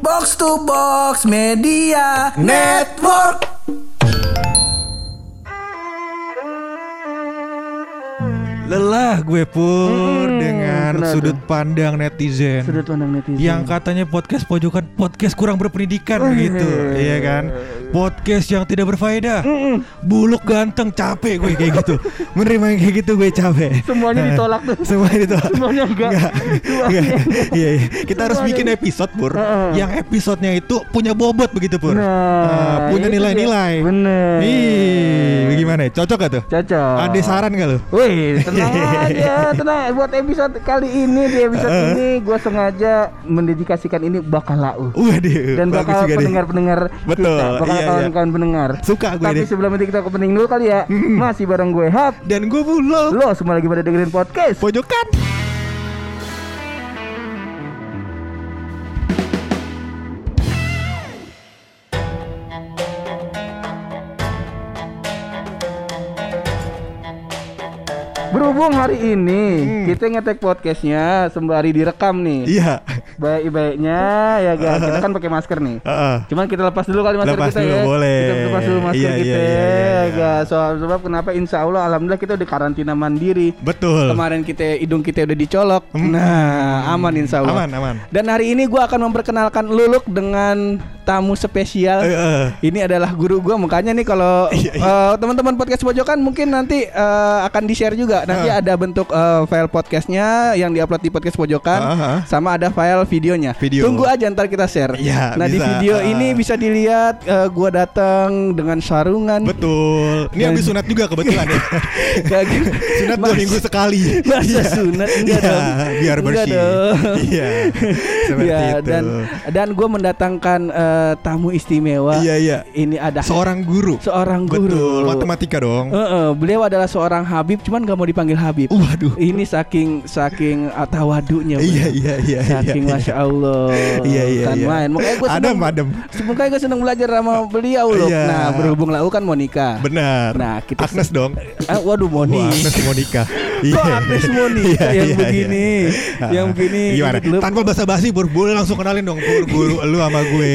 Box to Box Media Network. Lelah gue pur Mm-mm, dengan sudut tuh? pandang netizen. Sudut pandang netizen. Yang katanya podcast pojokan podcast kurang berpendidikan begitu, iya kan? Podcast yang tidak berfaedah. Buluk ganteng capek gue kayak gitu. Menerima yang kayak gitu gue capek. Semuanya ditolak tuh. Semuanya ditolak. Semuanya enggak. Enggak. Iya, iya. Kita harus bikin episode pur, Heeh. yang episodenya itu punya bobot begitu pur. Nah, Nah, punya nilai-nilai. Bener. Ih, gimana? ya? Cocok gak tuh? Cocok. Ada saran gak lu? Wih, tenang aja, tenang. Buat episode kali ini di episode Heeh. ini gue sengaja mendedikasikan ini bakal lau. Waduh, Dan bakal pendengar-pendengar Betul, kita, bakal iya, iya. kawan-kawan pendengar. Suka gue Tapi deh. sebelum itu kita ke opening dulu kali ya. Masih bareng gue Hap. Dan gue bulog. Lo semua lagi pada dengerin podcast. Pojokan. Berhubung hari ini Hmm. kita ngetek podcastnya sembari direkam nih. Iya. Baik-baiknya ya guys, kita kan pakai masker nih. Heeh. Cuman kita lepas dulu kali masker Lepas kita dulu, ya. boleh. Kita lepas dulu masker Iya, kita. iya, iya, iya, ya, iya. guys. Soal sebab kenapa insya Allah alhamdulillah kita udah karantina mandiri. Betul. Kemarin kita hidung kita udah dicolok. Nah, aman insya Allah. Hmm. Aman, aman. Dan hari ini gua akan memperkenalkan Luluk dengan tamu spesial. Eh. Ini adalah guru gua makanya nih kalau eh, teman-teman podcast pojokan mungkin nanti eh, akan di share juga. Nanti Ah. ada bentuk eh, file podcastnya yang diupload di podcast pojokan Ah, ah. sama ada file videonya. Video. Tunggu aja ntar kita share. Iya, nah di bisa. video Ah. ini bisa dilihat eh, gua datang dengan sarungan. Betul. Ini Dan- habis sunat juga kebetulan ya. Gitu. sunat dua minggu sekali. Masa Iya. sunat enggak Iya, dong. biar bersih. Iya. Seperti Ya, itu. dan dan gue mendatangkan eh, tamu istimewa. Iya, iya. Ini ada Seorang guru. seorang guru. Betul. Matematika dong. Eh, eh, beliau adalah seorang Habib, cuman gak mau dipanggil Habib. Waduh. Ini saking saking uh, tawadunya. Bro. Iya, iya, iya. Saking iya, masya Allah. Iya, iya, kan iya. main. Makanya gue Adem, adem. Makanya gue seneng belajar sama beliau loh. Iya. Nah berhubung lau kan mau nikah. Benar. Nah, kita Agnes dong. Ah, waduh Moni. Wah, Agnes Monica. Kok Agnes Monica Iya, yang iya, begini, iya. yang begini, Gimana? Tanpa basa-basi. Boleh langsung kenalin dong, Pur. Guru lu sama gue.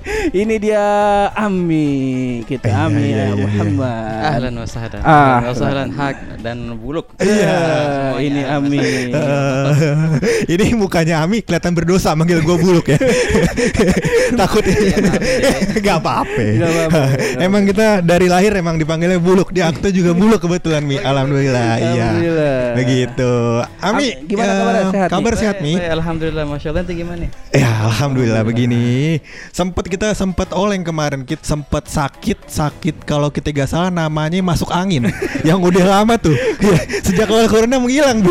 Ini dia Ami kita Iya, Ami iya, ya, iya, iya. Muhammad. Ahlan wa sahlan. Ah. Ahlan wa sahlan Hak dan Buluk. Iya, Semuanya. ini Ami. Eh, ini mukanya Ami kelihatan berdosa manggil gue buluk ya. Takut Gak apa-apa. Nggak apa-apa. Emang kita dari lahir emang dipanggilnya buluk. Di akte juga buluk kebetulan Mi. Alhamdulillah. Iya. Begitu. Ami, Am- gimana eh, kabarnya? Sehat? Kabar sehat Mi? Alhamdulillah, masya Allah. Nanti gimana? Ya alhamdulillah begini. Sempet kita sempet oleng kemarin. Kita sempet sakit sakit kalau kita gak salah namanya masuk angin. yang udah lama tuh. Iya, sejak awal corona menghilang.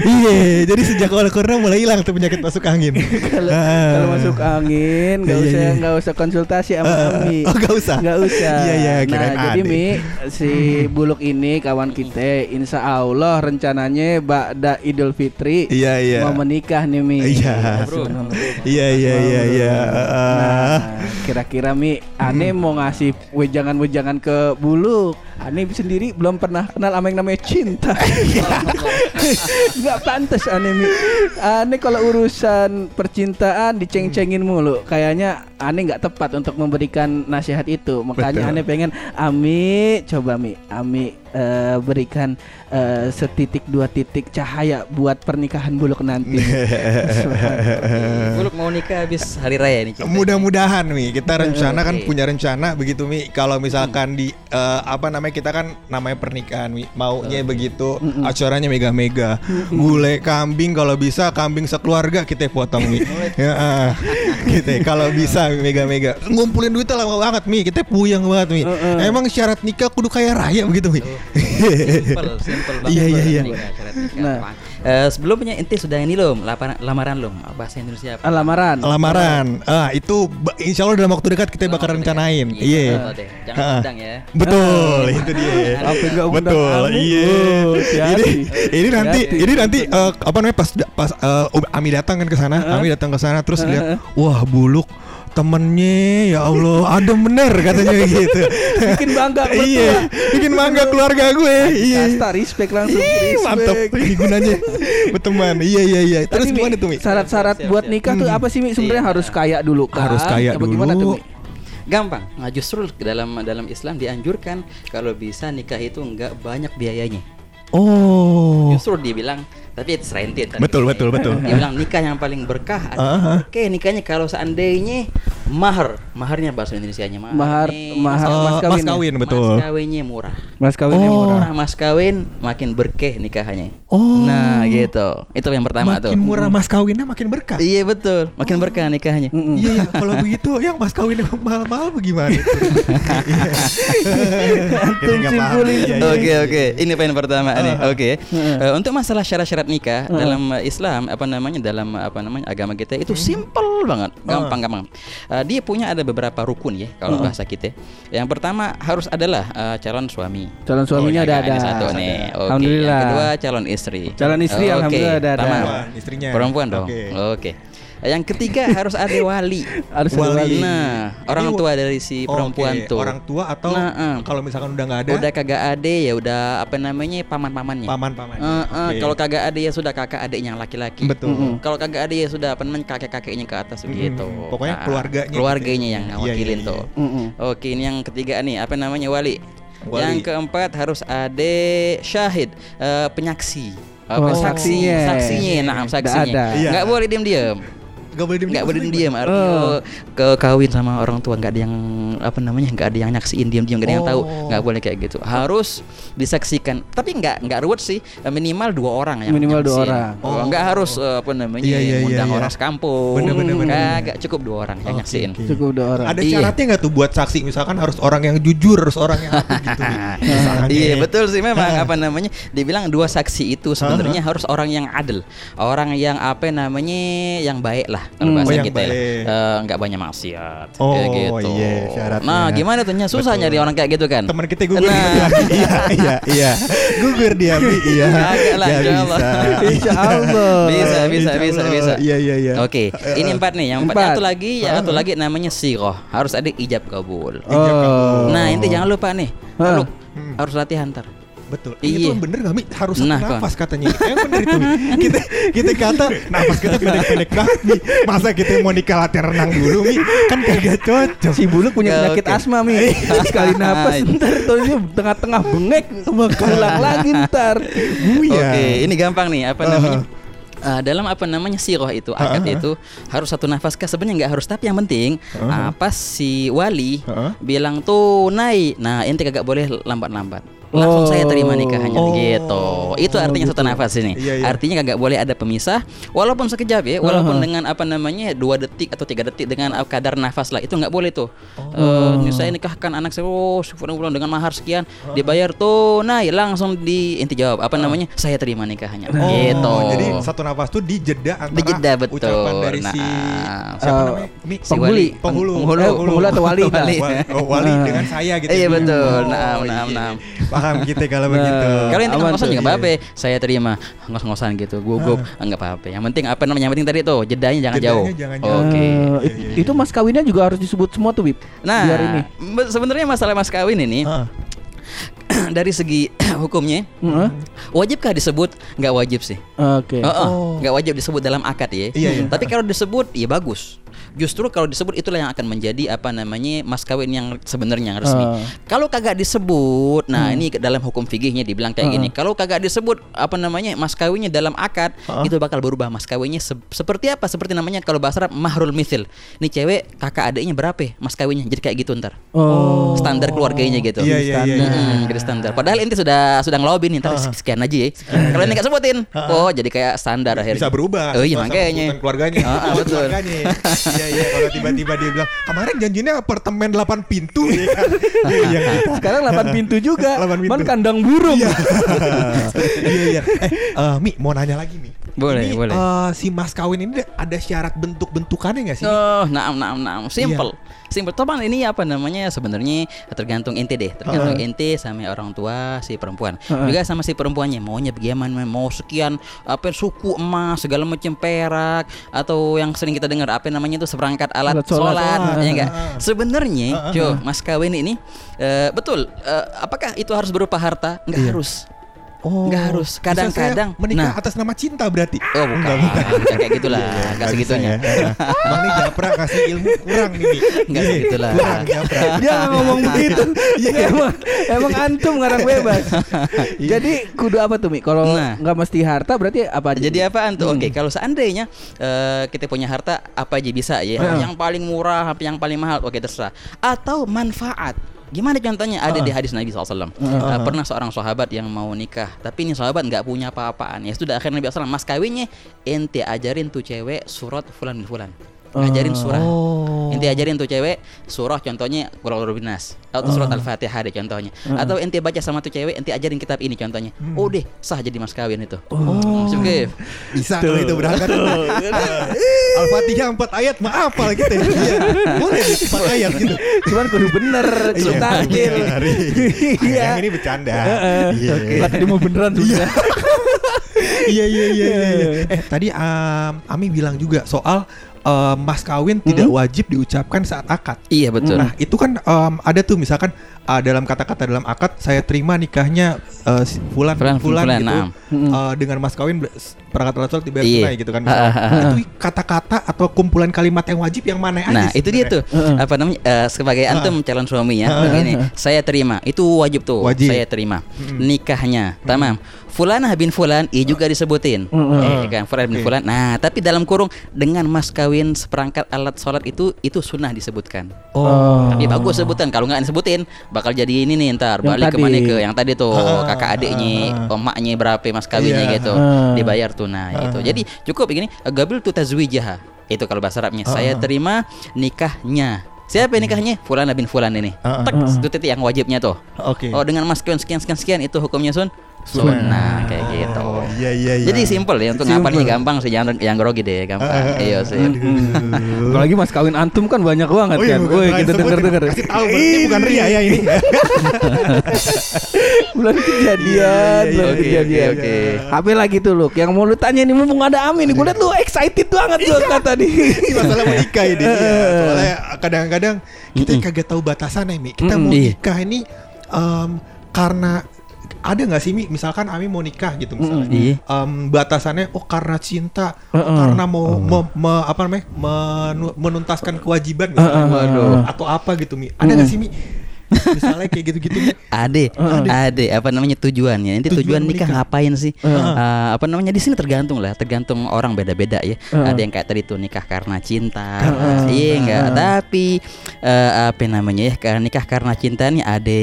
Iya. Jadi sejak awal corona mulai hilang tuh penyakit masuk angin. Kalau Ah. kalau masuk angin nggak Iya, usah iya. nggak usah konsultasi sama Ah, Ami. oh, nggak usah? Nggak usah. Iya, iya, Nah jadi. Mi si Buluk ini kawan kita, Insya Allah rencananya Ba'da Idul Fitri Iya iya. mau menikah nih Mi. Iya. Bro. Iya iya iya iya. Nah, kira-kira Mi, Ane mau ngasih wejangan-wejangan ke Buluk. Ane sendiri belum pernah kenal sama yang namanya cinta. Nggak pantas Ane Mi. Ane kalau urusan percintaan diceng-cengin mulu. Kayaknya Ane nggak tepat untuk memberikan nasihat itu. Makanya Betul. Ane pengen Ami coba Mi, Ami eh, berikan eh, setitik dua titik cahaya buat pernikahan Buluk nanti. Buluk mau nikah habis hari raya nih. Mudah-mudahan Mi. Kita rencana kan punya rencana begitu Mi. Kalau misalkan di eh, apa namanya kita kan namanya pernikahan Mi. Maunya begitu acaranya mega-mega. Gulai kambing kalau bisa kambing sekeluarga kita potong Mi. Ya ah. gitu kalau bisa mega-mega. Ngumpulin duitnya lama banget Mi. Kita puyeng banget Mi. Emang syarat nikah kudu kaya raya begitu Mi Simple, simple banget. Iya, iya, iya. Nah. Eh, sebelumnya ente sudah ini belum? Lamaran, lamaran belum? Bahasa Indonesia apa? Ah, lamaran. lamaran ah itu insya Allah dalam waktu dekat kita bakal rencanain iya betul deh. Jangan Ah. undang ya. Betul, itu dia. Apa nggak undang Betul, iya. Oh, ini ini nanti ini nanti eh, apa namanya pas pas eh, Ami datang kan ke sana, Ami datang ke sana terus lihat wah buluk temennya ya Allah ada bener katanya gitu. Bikin bangga iya, bikin bangga keluarga gue. Iya. Kasta respect langsung. Ih, respect. mantap ini gunanya berteman. Iya iya iya. Terus Tapi, gimana tuh Mi? Syarat-syarat Siap, buat siap. nikah tuh apa sih Mi? Sebenarnya Iya. harus kaya dulu kan? Harus kaya Apa Gimana dulu. tuh Mi? Gampang. Nah, justru dalam dalam Islam dianjurkan kalau bisa nikah itu enggak banyak biayanya. Oh. Justru dibilang tapi itu tadi. Betul, betul, betul. Dia bilang nikah yang paling berkah. Aha. Oke, nikahnya kalau seandainya mahar, maharnya bahasa Indonesianya mahar. Mahar, nih, mahar mas mas kawin. kawin, ya? betul. Mas kawinnya murah. Mas kawinnya Oh. murah. Mas kawin makin berkeh nikahannya. Oh. Nah, gitu. Itu yang pertama tuh. Makin murah mas kawinnya makin berkah. Iya betul, makin berkah nikahnya. Iya, iya. kalau begitu yang mas kawinnya mahal-mahal bagaimana? Iya, iya. Oke oke, ini poin pertama nih. Uh-huh. Oke, Eh, untuk masalah syarat-syarat nikah dalam Islam apa namanya dalam apa namanya agama kita itu simple banget, Uh-huh. gampang Eh, dia punya ada beberapa rukun ya kalau Uh-huh. bahasa kita. Yang pertama harus adalah eh, calon suami. Calon suaminya Oh, ada ada. Ada satu nih. Oke. Alhamdulillah. Yang kedua calon istri. Calon istri, Oke, alhamdulillah ada ada. istrinya. Perempuan dong. Oke. Oke. Yang ketiga harus ada wali. Harus ada Wali. wali. Nah, orang tua dari si perempuan Oke, tuh. Orang tua atau Nah, eh. kalau misalkan udah nggak ada Udah kagak ade ya udah apa namanya paman-pamannya. paman-paman. Eh, eh, Oke. Kalau kagak ade ya sudah kakak adiknya yang laki-laki. betul. Mm-mm. Kalau kagak ade ya sudah apa namanya kakek-kakeknya ke atas begitu. Mm, pokoknya Nah, keluarganya Keluarganya gitu. yang Iya, ngawakilin iya, tuh. Mm-mm. Oke, ini yang ketiga nih, apa namanya wali. Wali. Yang keempat harus ada syahid, eh, penyaksi. Oh, saksinya. Saksinya, nah saksinya. ada. Nggak boleh diam-diam. Gak boleh diem nggak boleh diam artinya Oh. oh, ke kawin sama orang tua nggak ada yang apa namanya nggak ada yang nyaksiin diam-diam nggak ada yang tahu Oh. nggak boleh kayak gitu harus disaksikan tapi nggak nggak ruwet sih minimal dua orang yang Minimal dua nyaksin. orang. oh, nggak harus eh, apa namanya Iya, iya, iya, undang iya. orang sekampung Bener, bener, bener, nggak cukup dua orang yang Oke, nyaksiin oke. Cukup dua orang. Ada Iya. syaratnya nggak tuh buat saksi misalkan harus orang yang jujur, harus orang yang apa gitu. Misalkan Iya ya. betul sih memang apa namanya dibilang dua saksi itu sebenarnya harus orang yang adil orang yang apa namanya yang baik lah kalau Hmm. bahasa Oh, kita lah. baik. Eh, nggak banyak maksiat Oh, kayak gitu. iya, syaratnya. Nah gimana tuh susah Betul. nyari orang kayak gitu kan Teman kita gugur Nah. dia. iya, iya, iya. Gugur dia, Bi. Iya. Kagak lah, insya Allah. bisa. Insya Allah. bisa bisa bisa bisa Iya, iya, iya. oke ini empat nih yang empat, Empat. Satu lagi yang satu lagi namanya siroh harus ada ijab kabul Ijab kabul. nah ini jangan lupa nih Hmm. harus latihan ntar Betul. Iya. Itu bener gak Mi? Harus satu Nah, nafas katanya. Yang bener itu. Kita kita kata nafas kita pendek-pendek banget Mi. Masa kita mau nikah latihan renang dulu Mi? Kan kagak cocok. Si Buluk punya Ya, penyakit oke. asma mi Sekali napas ntar tuh tengah-tengah bengek Ulang lagi ntar Buya. Oke, ini gampang nih apa namanya? Uh, dalam apa namanya siroh itu akad Uh-huh. itu harus satu nafas kah sebenarnya nggak harus tapi yang penting Uh-huh. apa si wali Uh-huh. bilang tuh naik nah inti kagak boleh lambat-lambat langsung Oh. saya terima nikahnya Oh. gitu itu artinya satu nafas ini Iya, iya. artinya kagak boleh ada pemisah walaupun sekejap ya walaupun Uh-huh. dengan apa namanya dua detik atau tiga detik dengan uh, kadar nafas lah itu nggak boleh tuh Oh. Eh, saya nikahkan anak saya oh syukur-syukur dengan mahar sekian dibayar tuh naik langsung di inti jawab apa namanya saya terima nikahnya Oh, gitu Jadi satu nafas tuh dijeda antara Dijeda, betul. ucapan dari si Nah, siapa eh, namanya? Mi? si wali. Penghulu. Penghulu. Eh, penghulu atau wali, Wali. Wali. Oh, wali Ah. dengan saya gitu. Iya, betul. Oh, Naam, iya, naam, iya. naam. Paham kita kalau Nah. begitu. Kalau yang ngos-ngosan juga iya. apa-apa, saya terima ngos-ngosan gitu, gugup nggak apa-apa. Yang penting apa namanya? Yang penting tadi tuh jedanya jangan Jedanya jauh. jangan jauh. Oke. Eh, Iya, it- iya, iya. Itu mas kawinnya juga harus disebut semua tuh Bib Nah, Biar ini be- sebenarnya masalah mas kawin ini Ah. dari segi hukumnya Heeh. wajibkah disebut? Nggak wajib sih. Oke Oh, oh, Oh. nggak wajib disebut dalam akad ya. Iya, iya. Tapi kalau disebut ya bagus. Justru kalau disebut itulah yang akan menjadi apa namanya mas kawin yang sebenarnya yang resmi. Ah. Kalau kagak disebut, nah ini dalam hukum fikihnya dibilang kayak Ah. gini. Kalau kagak disebut apa namanya mas kawinnya dalam akad, Ah. itu bakal berubah mas kawinnya se- seperti apa? Seperti namanya kalau bahasa Arab mahrul mithil. Ini cewek kakak adiknya berapa ya mas kawinnya? Jadi kayak gitu ntar. Oh Standar keluarganya gitu. Iya, iya, iya, iya. Mm-mm, jadi standar. Padahal inti sudah sudah ngelobin nih, ntar Ah. sekian aja ya. Kalau ini nggak sebutin, oh jadi kayak standar akhirnya. bisa berubah Oh iya makanya. keluarganya Ah, ah, betul. keluarganya iya iya kalau tiba-tiba dia bilang kemarin janjinya apartemen 8 pintu. Ya kan iya iya kita Sekarang 8 pintu juga. 8 pintu. Man kandang burung. Iya. Iya iya. Eh eh, Mi mau nanya lagi Mi Boleh, ini, boleh. eh, si mas kawin ini ada syarat bentuk-bentukannya nggak sih? Oh, naam, naam, naam. Simple. Iya. Simple. Topan ini apa namanya sebenarnya tergantung ente deh. Tergantung ente sama orang tua si perempuan. Juga sama si perempuannya maunya bagaimana mau sekian apa suku emas segala macam perak atau yang sering kita dengar apa namanya itu seperangkat alat sholat. sholat, Ah, ya enggak? Sebenarnya, Jo, mas kawin ini eh, betul. eh, apakah itu harus berupa harta? Enggak harus. Oh, Nggak harus. Kadang-kadang- menikah nah. atas nama cinta berarti. Oh, bukan. Enggak kayak gitulah. Enggak segitunya. ya. Bang nih Japra kasih ilmu kurang nih. Mi. Nggak Iya, segitulah. Kurang Japra. Dia ngomong begitu. Iya. emang emang antum ngarang bebas. Jadi kudu apa tuh Mi? Kalau Nah. nggak mesti harta berarti apa aja? Jadi apaan tuh? Oke, kalau seandainya eh, kita punya harta apa aja bisa ya. Heeh. Yang paling murah, yang paling mahal, oke terserah. Atau manfaat. Gimana contohnya? Ada di hadis Nabi SAW. Eh, pernah seorang sahabat yang mau nikah, tapi ini sahabat nggak punya apa-apaan. Ya sudah akhirnya Nabi SAW, mas kawinnya ente ajarin tuh cewek surat fulan bin fulan. Ajarin surah. Ente ajarin tuh cewek surah contohnya Qur'an binas atau surat Al-Fatihah deh contohnya. Atau ente baca sama tuh cewek, ente ajarin kitab ini contohnya. Oh deh, sah jadi mas kawin itu. Oh. Oke. Bisa kalau itu berangkat. Al-Fatihah 4 ayat maaf lah gitu ya. Iya. Boleh nih 4 ayat gitu. Cuman kudu bener, kudu Iya. Iya. Yang ini bercanda. Iya. Tadi mau beneran tuh. Iya iya iya iya. iya. Eh tadi um, Ami bilang juga soal um, mas kawin tidak wajib diucapkan saat akad. Iya betul. Nah itu kan um, ada tuh misalkan uh, dalam kata-kata dalam akad saya terima nikahnya uh, fulan Fulan, fulan, fulan, gitu naam. uh, dengan mas kawin perangkat sholat dibayar Iya. tunai gitu kan. Ha. Itu kata-kata atau kumpulan kalimat yang wajib yang mana aja? Nah itu dia tuh apa namanya eh, sebagai antum calon suami ya begini saya terima itu wajib tuh Wajib. saya terima nikahnya tamam Fulanah bin Fulan i juga disebutin. Eh, kan Fulan bin Oke. Fulan. Nah tapi dalam kurung dengan mas kawin seperangkat alat sholat itu itu sunnah disebutkan. Oh. tapi bagus sebutan kalau nggak disebutin bakal jadi ini nih ntar Yang balik tadi. ke mana ke yang tadi tuh Ah, kakak adiknya emaknya berapa mas kawinnya Iya. gitu Ah. dibayar tunai itu. Jadi cukup begini gabil tu tazwijaha itu kalau bahasa Arabnya. Saya terima nikahnya. Siapa yang nikahnya? Fulan bin Fulan ini. Ah, tek itu titik yang wajibnya tuh. Oke. oh dengan mas kawin sekian sekian sekian itu hukumnya sun sunnah kayak gitu Oh, iya iya iya. jadi simple ya untuk Simple. ngapalnya gampang sih jangan yang grogi deh gampang iya sih Apalagi mas kawin antum kan banyak banget Oh iya, kan. Woi, kita denger-denger. Kasih tahu berarti bukan ria ya ini. Belum kejadian, Iya, iya, belum iya, kejadian. oke, oke. Apa lagi tuh Luk? Yang mau lu tanya nih mumpung ada Amin nih. Gue liat lu excited banget tuh kata. Ini masalah mau nikah ini. Iya, soalnya kadang-kadang kita kagak tahu batasannya Mi. Kita mau nikah ini em, karena ada nggak sih Mi? Misalkan Ami mau nikah gitu misalnya. Iya. Em, batasannya oh karena cinta, Heeh. karena mau me- me- apa namanya? menu- menuntaskan kewajiban gitu. Heeh. Waduh. Atau apa gitu Mi? Ada nggak sih Mi? Misalnya kayak gitu-gitu Mi. Ade, ade, apa namanya tujuannya? Nanti tujuan, Tujuan nikah menikah. ngapain sih? Eh, apa namanya di sini tergantung lah, tergantung orang beda-beda ya. Ada yang kayak tadi tuh nikah karena cinta, iya enggak. Tapi eh, apa namanya ya? Karena nikah karena cinta nih ada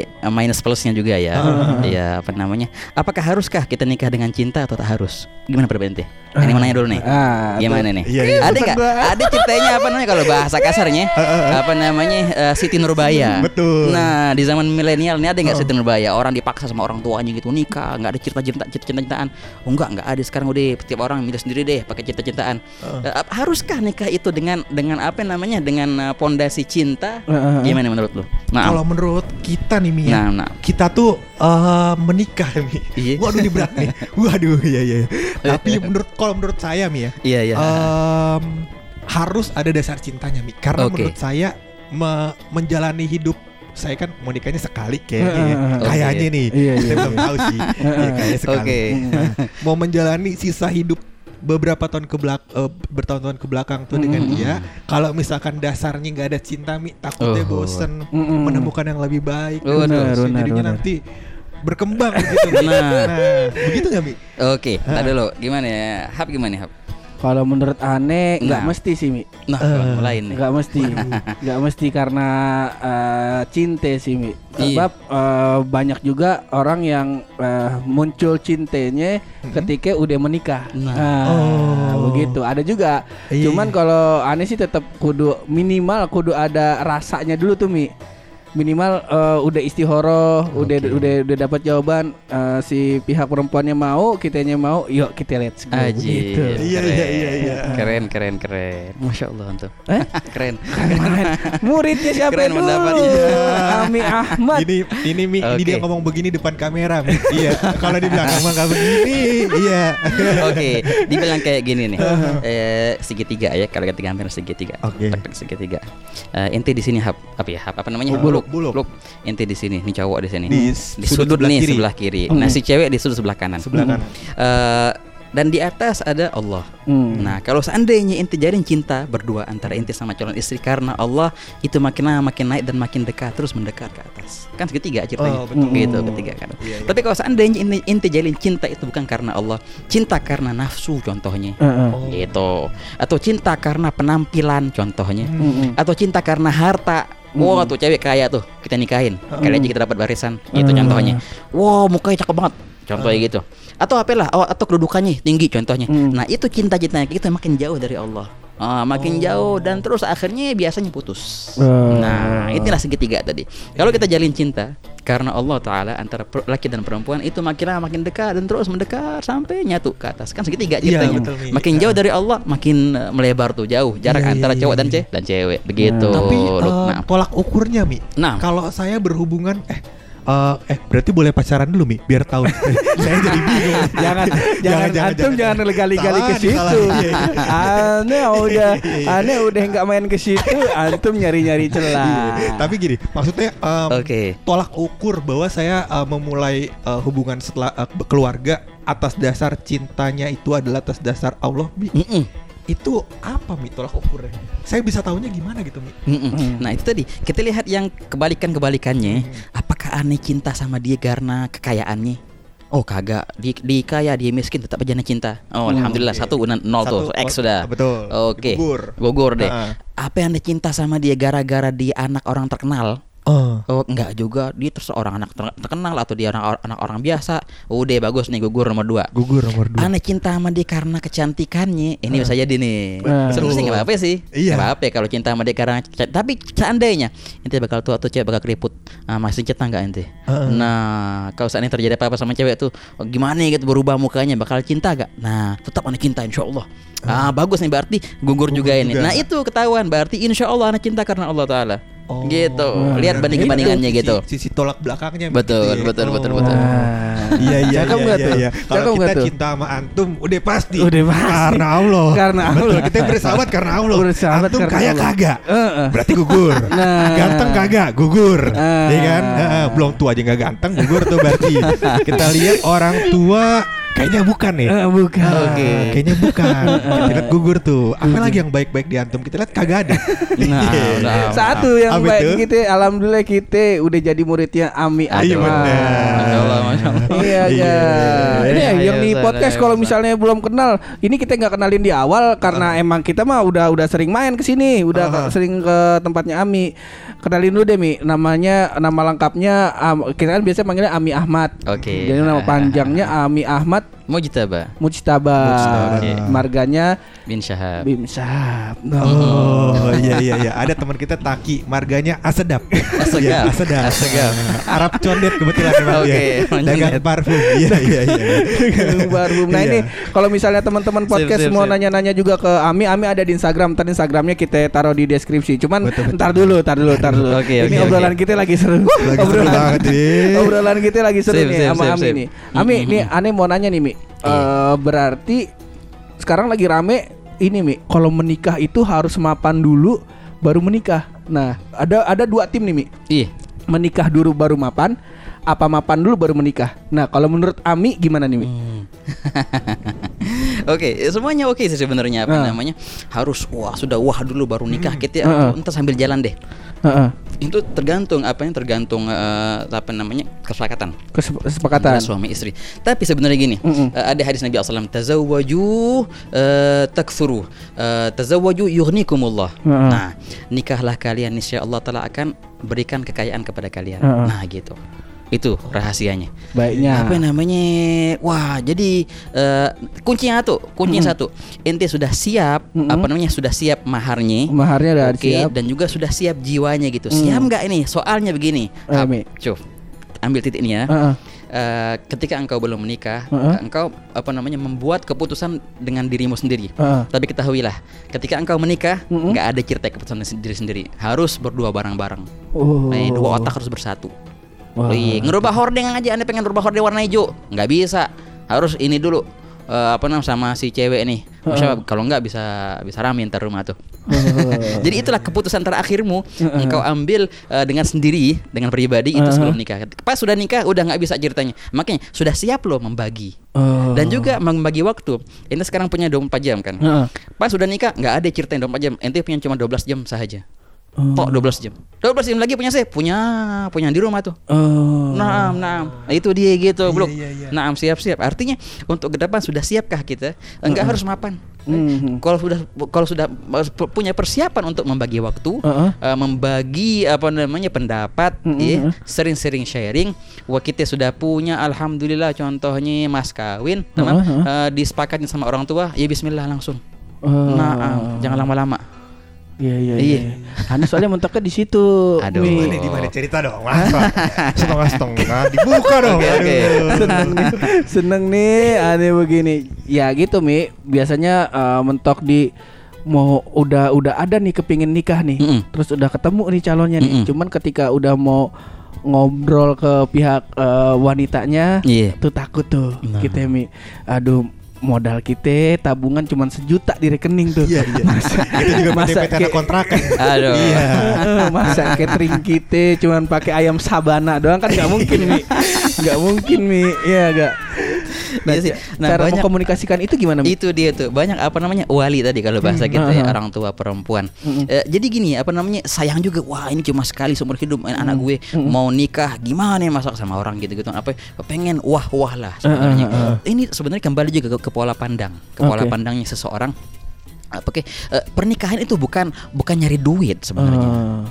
eh, minus plusnya juga ya. Iya, apa namanya? Apakah haruskah kita nikah dengan cinta atau tak harus? Gimana ente? Ini mau nanya dulu nih. Ah, Gimana nih? Iya, iya. Ada nggak? Ada ceritanya apa namanya kalau bahasa kasarnya? apa namanya? eh, Siti Nurbaya. Betul. Nah, di zaman milenial ini ada nggak Siti Nurbaya? Orang dipaksa sama orang tuanya gitu nikah, nggak ada cerita-cerita cinta-cintaan. Oh enggak, nggak ada sekarang udah setiap orang milih sendiri deh pakai cinta-cintaan. Eh, ap- haruskah nikah itu dengan dengan apa namanya? Dengan eh, pondasi cinta? Heeh. Gimana menurut lu? Kalau Nah, menurut kita nih Mi, ya, nah, nah. kita tuh eh, menikah Mi. Iya. Waduh ini berat nih. Waduh iya iya. Tapi menurut kalau menurut saya Mi ya, Iya, iya. em, harus ada dasar cintanya Mi. Karena Oke. menurut saya me- menjalani hidup saya kan mau nikahnya sekali kayaknya ya. Oke. Kayaknya nih. Iya, iya. Saya belum tahu sih. ya, kayaknya sekali. Oke. Nah, mau menjalani sisa hidup beberapa tahun ke belak eh, bertahun-tahun ke belakang tuh dengan dia kalau misalkan dasarnya nggak ada cinta mi takutnya Oh. bosen Mm-mm. menemukan yang lebih baik Benar, terus benar, jadinya benar. nanti berkembang begitu Mi. Nah. begitu nggak mi Oke, tadi dulu gimana ya? Hap gimana Hap? Kalau menurut aneh nggak Nah. mesti sih Mi. Nah, Eh. mulai nih. Nggak mesti, nggak mesti karena eh, cinta sih mi. Iya. Sebab eh, banyak juga orang yang eh, muncul cintanya ketika udah menikah. Nah. Nah, Oh. begitu. Ada juga. Iya, Cuman kalau aneh sih tetap kudu minimal kudu ada rasanya dulu tuh mi. Minimal eh, udah istihoroh, udah udah udah dapat jawaban eh, si pihak perempuannya mau, kitanya mau, yuk kita let's go. Aji. Gitu. Iya, iya, iya, iya. Keren, keren, keren. Masya Allah antum. Eh? keren. Keren. Muridnya siapa Keren dulu? pendapatnya. Ami Ahmad. Ini ini Mi, ini Oke. dia ngomong begini depan kamera. Mi. iya. Kalau di belakang mah nggak begini. Iya. Oke, dibilang kayak gini nih. Eh, segitiga ya, kalau kita gambar segitiga. Oke. Tek, segitiga. Eh, inti di sini hap, apa ya? Hap, apa namanya? Buluk, buluk. buluk. Inti di sini, nih cowok di sini. Di Di sudut sudut, sebelah nih kiri. sebelah kiri. Nah, si cewek di sudut sebelah kanan. Sebelah kanan. Eh, dan di atas ada Allah. Hmm. Nah, kalau seandainya inti jalin cinta berdua antara inti sama calon istri karena Allah itu makin lama makin naik dan makin dekat terus mendekat ke atas. Kan segitiga ceritanya. Oh, betul. Gitu ketiga kan. Iya, iya. Tapi kalau seandainya inti, inti jalin cinta itu bukan karena Allah, cinta karena nafsu contohnya. Oh. Gitu. Atau cinta karena penampilan contohnya. Mm-mm. Atau cinta karena harta. Wah tuh cewek kaya tuh kita nikahin. Kali aja kita dapat barisan Gitu contohnya. Wow mukanya cakep banget. Contohnya gitu. Atau apalah oh, Atau kedudukannya tinggi contohnya. Nah itu cinta-cintanya kita makin jauh dari Allah Ah, makin jauh dan terus akhirnya biasanya putus. Oh. Nah, inilah segitiga tadi. Kalau kita jalin cinta karena Allah taala antara laki dan perempuan itu makin lama makin dekat dan terus mendekat sampai nyatu ke atas. Kan segitiga Iya, ceritanya. betul, Mi. makin jauh dari Allah makin eh, melebar tuh jauh jarak iya, antara iya, cowok dan iya. cewek dan cewek. Begitu. Tapi Luk. eh, Nah. tolak ukurnya Mi. Nah. Kalau saya berhubungan eh eh eh berarti boleh pacaran dulu Mi biar tahu. saya jadi bingung. jangan jangan antum jangan gali-gali ke Salah, situ. salah. Iya, iya. Aneh udah aneh udah nggak main ke situ, antum nyari-nyari celah. Tapi gini, maksudnya em, Oke. tolak ukur bahwa saya eh, memulai eh, hubungan setelah eh, keluarga atas dasar cintanya itu adalah atas dasar Allah. Mi. Mm-mm. Itu apa Mi tolak ukurnya? Saya bisa tahunya gimana gitu Mi? Mm-mm. Nah itu tadi kita lihat yang kebalikan kebalikannya. Apakah aneh cinta sama dia karena kekayaannya? Oh kagak, di, di kaya dia miskin tetap aja cinta. Oh alhamdulillah oke. satu nol Satu, tuh, X oh, sudah. betul. Oke. Gugur. Gugur deh. Ha-ha. Apa yang aneh cinta sama dia gara-gara dia anak orang terkenal? Oh. Oh enggak juga, dia terus orang anak ter- terkenal atau dia orang anak orang biasa. Udah bagus nih gugur nomor dua. Gugur nomor dua. Aneh cinta sama dia karena kecantikannya. Ini bisa jadi nih. Ah. Seru sih nggak apa-apa sih. Iya. Nggak apa-apa kalau cinta sama dia karena tapi seandainya ente bakal tua atau cewek bakal keriput, ah, masih cinta nggak ente? Heeh. Nah, kalau seandainya terjadi apa-apa sama cewek tuh, oh, gimana gitu berubah mukanya, bakal cinta gak? Nah, tetap aneh cinta insya Allah. Ah, bagus nih berarti gugur, juga ini. juga. Nah, itu ketahuan berarti insya Allah aneh cinta karena Allah Taala. Oh. Gitu. Wah, Lihat banding-bandingannya itu gitu. Sisi, sisi tolak belakangnya Betul, begitu ya. betul, betul, Oh. betul. Iya iya Cakep iya nggak iya, tuh? iya. Cakep Kalau kita tuh? cinta sama antum udah pasti. Udah pasti. Karena Allah. Karena Betul, Allah. kita bersahabat karena Allah. Bersahabat antum karena kaya Allah. kagak. Heeh. Berarti gugur. Nah. Ganteng kagak? Gugur. Ah. Iya kan? Heeh, belum tua aja nggak ganteng gugur tuh berarti. kita lihat orang tua kayaknya bukan nih. Eh, bukan. Oke. Kayaknya bukan. kita lihat gugur tuh. Apa lagi yang baik-baik di antum? Kita lihat kagak ada. Nah, Iya. udah. Satu yang Apa baik itu? kita alhamdulillah kita udah jadi muridnya Ami Iya Allah. Iya, Iya. iya. Ini Iya, yang iya, di podcast kalau misalnya belum kenal, ini kita nggak kenalin di awal karena emang kita mah udah udah sering main ke sini, udah sering ke tempatnya Ami. Kenalin dulu deh Mi, namanya nama lengkapnya Am- kita kan biasa manggilnya Ami Ahmad. Oke. Jadi nama panjangnya Ami Ahmad Mujtaba Mujtaba. Oke. Marganya bin Syahab. Bim Sahab. Oh iya iya iya ada teman kita Taki marganya Asedap. Asegap. Iya, Asedap. Asegap. Arab condet kebetulan memang Oke, dia. mencondet. Dagang parfum. Iya iya iya. Baru. Nah Iya. ini kalau misalnya teman-teman podcast sip, mau nanya-nanya juga ke Ami, Ami ada di Instagram. Ntar Instagramnya kita taruh di deskripsi. Cuman Betul, betul. ntar dulu, ntar dulu, ntar dulu. Oke, ini oke, obrolan kita lagi seru. Lagi seru banget obrolan kita lagi seru Sip, nih sama Ami nih. Ami, Mm-mm. nih aneh mau nanya nih Mi. Eh, berarti sekarang lagi rame ini Mi. Kalau menikah itu harus mapan dulu baru menikah. Nah, ada ada dua tim nih Mi. Ih, Menikah dulu baru mapan, apa mapan dulu baru menikah. Nah, kalau menurut Ami gimana nih Mi? Hmm. Oke, semuanya oke sih sebenarnya apa Nah. namanya? Harus wah sudah wah dulu baru nikah kita Heeh. atau entar sambil jalan deh. Heeh. Itu tergantung apa yang tergantung eh, apa namanya? kesepakatan Kesep- Kesepakatan. suami istri. Tapi sebenarnya gini, Mm-mm. eh, ada hadis Nabi SAW, tazawwaju eh, takfuru, eh, tazawwaju yughnikumullah. Heeh. Nah, nikahlah kalian niscaya Allah taala akan berikan kekayaan kepada kalian. Heeh. Nah, gitu. Itu rahasianya. Baiknya. Apa namanya? Wah, jadi eh, kuncinya satu, kuncinya satu. Ente sudah siap, Mm-mm. apa namanya? Sudah siap maharnya. Maharnya udah Oke, siap. dan juga sudah siap jiwanya gitu. Mm. Siap nggak ini? Soalnya begini. Ap- Mi. Cuh, ambil titik ini ya. Heeh. Eh, ketika engkau belum menikah, Heeh. engkau apa namanya membuat keputusan dengan dirimu sendiri. Heeh. Tapi ketahuilah, ketika engkau menikah, nggak ada cerita keputusan diri sendiri. Harus berdua bareng-bareng. Oh. Eh, dua otak harus bersatu. Wah. Wih, ngerubah hordeng aja Anda pengen rubah hordeng warna hijau, nggak bisa. Harus ini dulu. eh, apa namanya sama si cewek nih. Masya Allah, kalau nggak bisa bisa rame ntar rumah tuh. Jadi itulah keputusan terakhirmu engkau ambil eh, dengan sendiri dengan pribadi itu sebelum nikah. Pas sudah nikah udah nggak bisa ceritanya. Makanya sudah siap loh membagi. Oh. Dan juga membagi waktu. Ente sekarang punya 24 jam kan. Heeh. Pas sudah nikah nggak ada ceritanya 24 jam. Ente punya cuma 12 jam saja. Oh. Tok 12 jam. 12 jam lagi punya saya, punya punya di rumah tuh. Oh. Naam, naam. Nah, itu dia gitu, Bro. iya, iya. Naam, siap-siap. Artinya untuk ke depan sudah siapkah kita? Enggak harus mapan. Mhm. Kalau sudah kalau sudah punya persiapan untuk membagi waktu, Heeh. eh, membagi apa namanya pendapat, Mhm. ya, sering-sering sharing. Wah kita sudah punya, alhamdulillah. Contohnya mas kawin, teman, Heeh, eh, disepakati sama orang tua, ya Bismillah langsung. Oh. Naam, jangan lama-lama. Iya iya Iya. iya. Anda soalnya mentoknya di situ. Aduh. Ini di mana cerita dong? Masa setengah-setengah dibuka dong. Oke. Aduh. seneng nih, seneng nih aneh begini. Ya gitu Mi, biasanya eh, mentok di mau udah udah ada nih kepingin nikah nih, Mm-mm. terus udah ketemu nih calonnya nih. Mm-mm. Cuman ketika udah mau ngobrol ke pihak eh, wanitanya, Iya. tuh takut tuh Nah. kita Mi. Aduh modal kita tabungan cuman sejuta di rekening tuh. Iya iya. Itu juga Masa kayak- kontrakan. Aduh. Iya. Masa catering kita cuman pakai ayam sabana doang kan nggak mungkin mi, nggak mungkin mi, ya nggak. Nah, Iya sih. Nah, cara banyak- mengkomunikasikan itu gimana? Itu dia tuh banyak apa namanya wali tadi kalau bahasa Hmm, kita ya aha. orang tua perempuan. Mm-mm. Eh, jadi gini apa namanya sayang juga wah ini cuma sekali seumur hidup eh, anak gue mau nikah gimana ya masak sama orang gitu gitu apa pengen wah wah lah sebenarnya. Ah, ah, ah. Ini sebenarnya kembali juga ke, ke pola pandang ke pola Oke. pandangnya seseorang. Oke, eh, pernikahan itu bukan bukan nyari duit sebenarnya. Ah.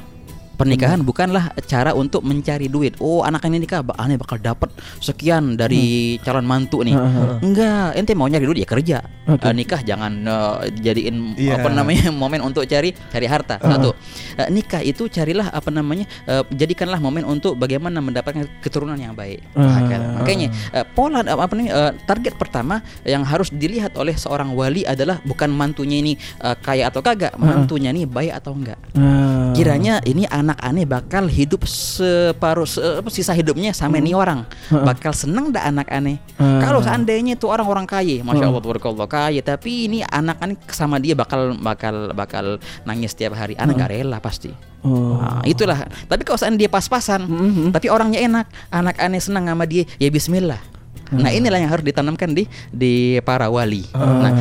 Pernikahan bukanlah cara untuk mencari duit. Oh, anak ini nikah, aneh bakal dapat sekian dari calon mantu nih. Enggak, ente mau nyari duit ya kerja. Oke. Eh, nikah jangan eh, jadiin Iya. apa namanya momen untuk cari cari harta. Satu. Eh, nikah itu carilah apa namanya? eh, jadikanlah momen untuk bagaimana mendapatkan keturunan yang baik. Hakala. Makanya eh, pola eh, apa nih eh, target pertama yang harus dilihat oleh seorang wali adalah bukan mantunya ini eh, kaya atau kagak, mantunya ini baik atau enggak. Ah. Kiranya ini anak aneh bakal hidup separuh se- sisa hidupnya sama ini orang. Bakal seneng dah anak aneh. Hmm. Kalau seandainya itu orang-orang kaya, masya Allah, tabarakallah kaya, tapi ini anak aneh sama dia bakal bakal bakal nangis setiap hari. Anak gak rela pasti. Oh. Nah, itulah. Tapi kalau seandainya dia pas-pasan, Mhm. tapi orangnya enak, anak aneh senang sama dia, ya Bismillah. Nah inilah yang harus ditanamkan di di para wali. Nah,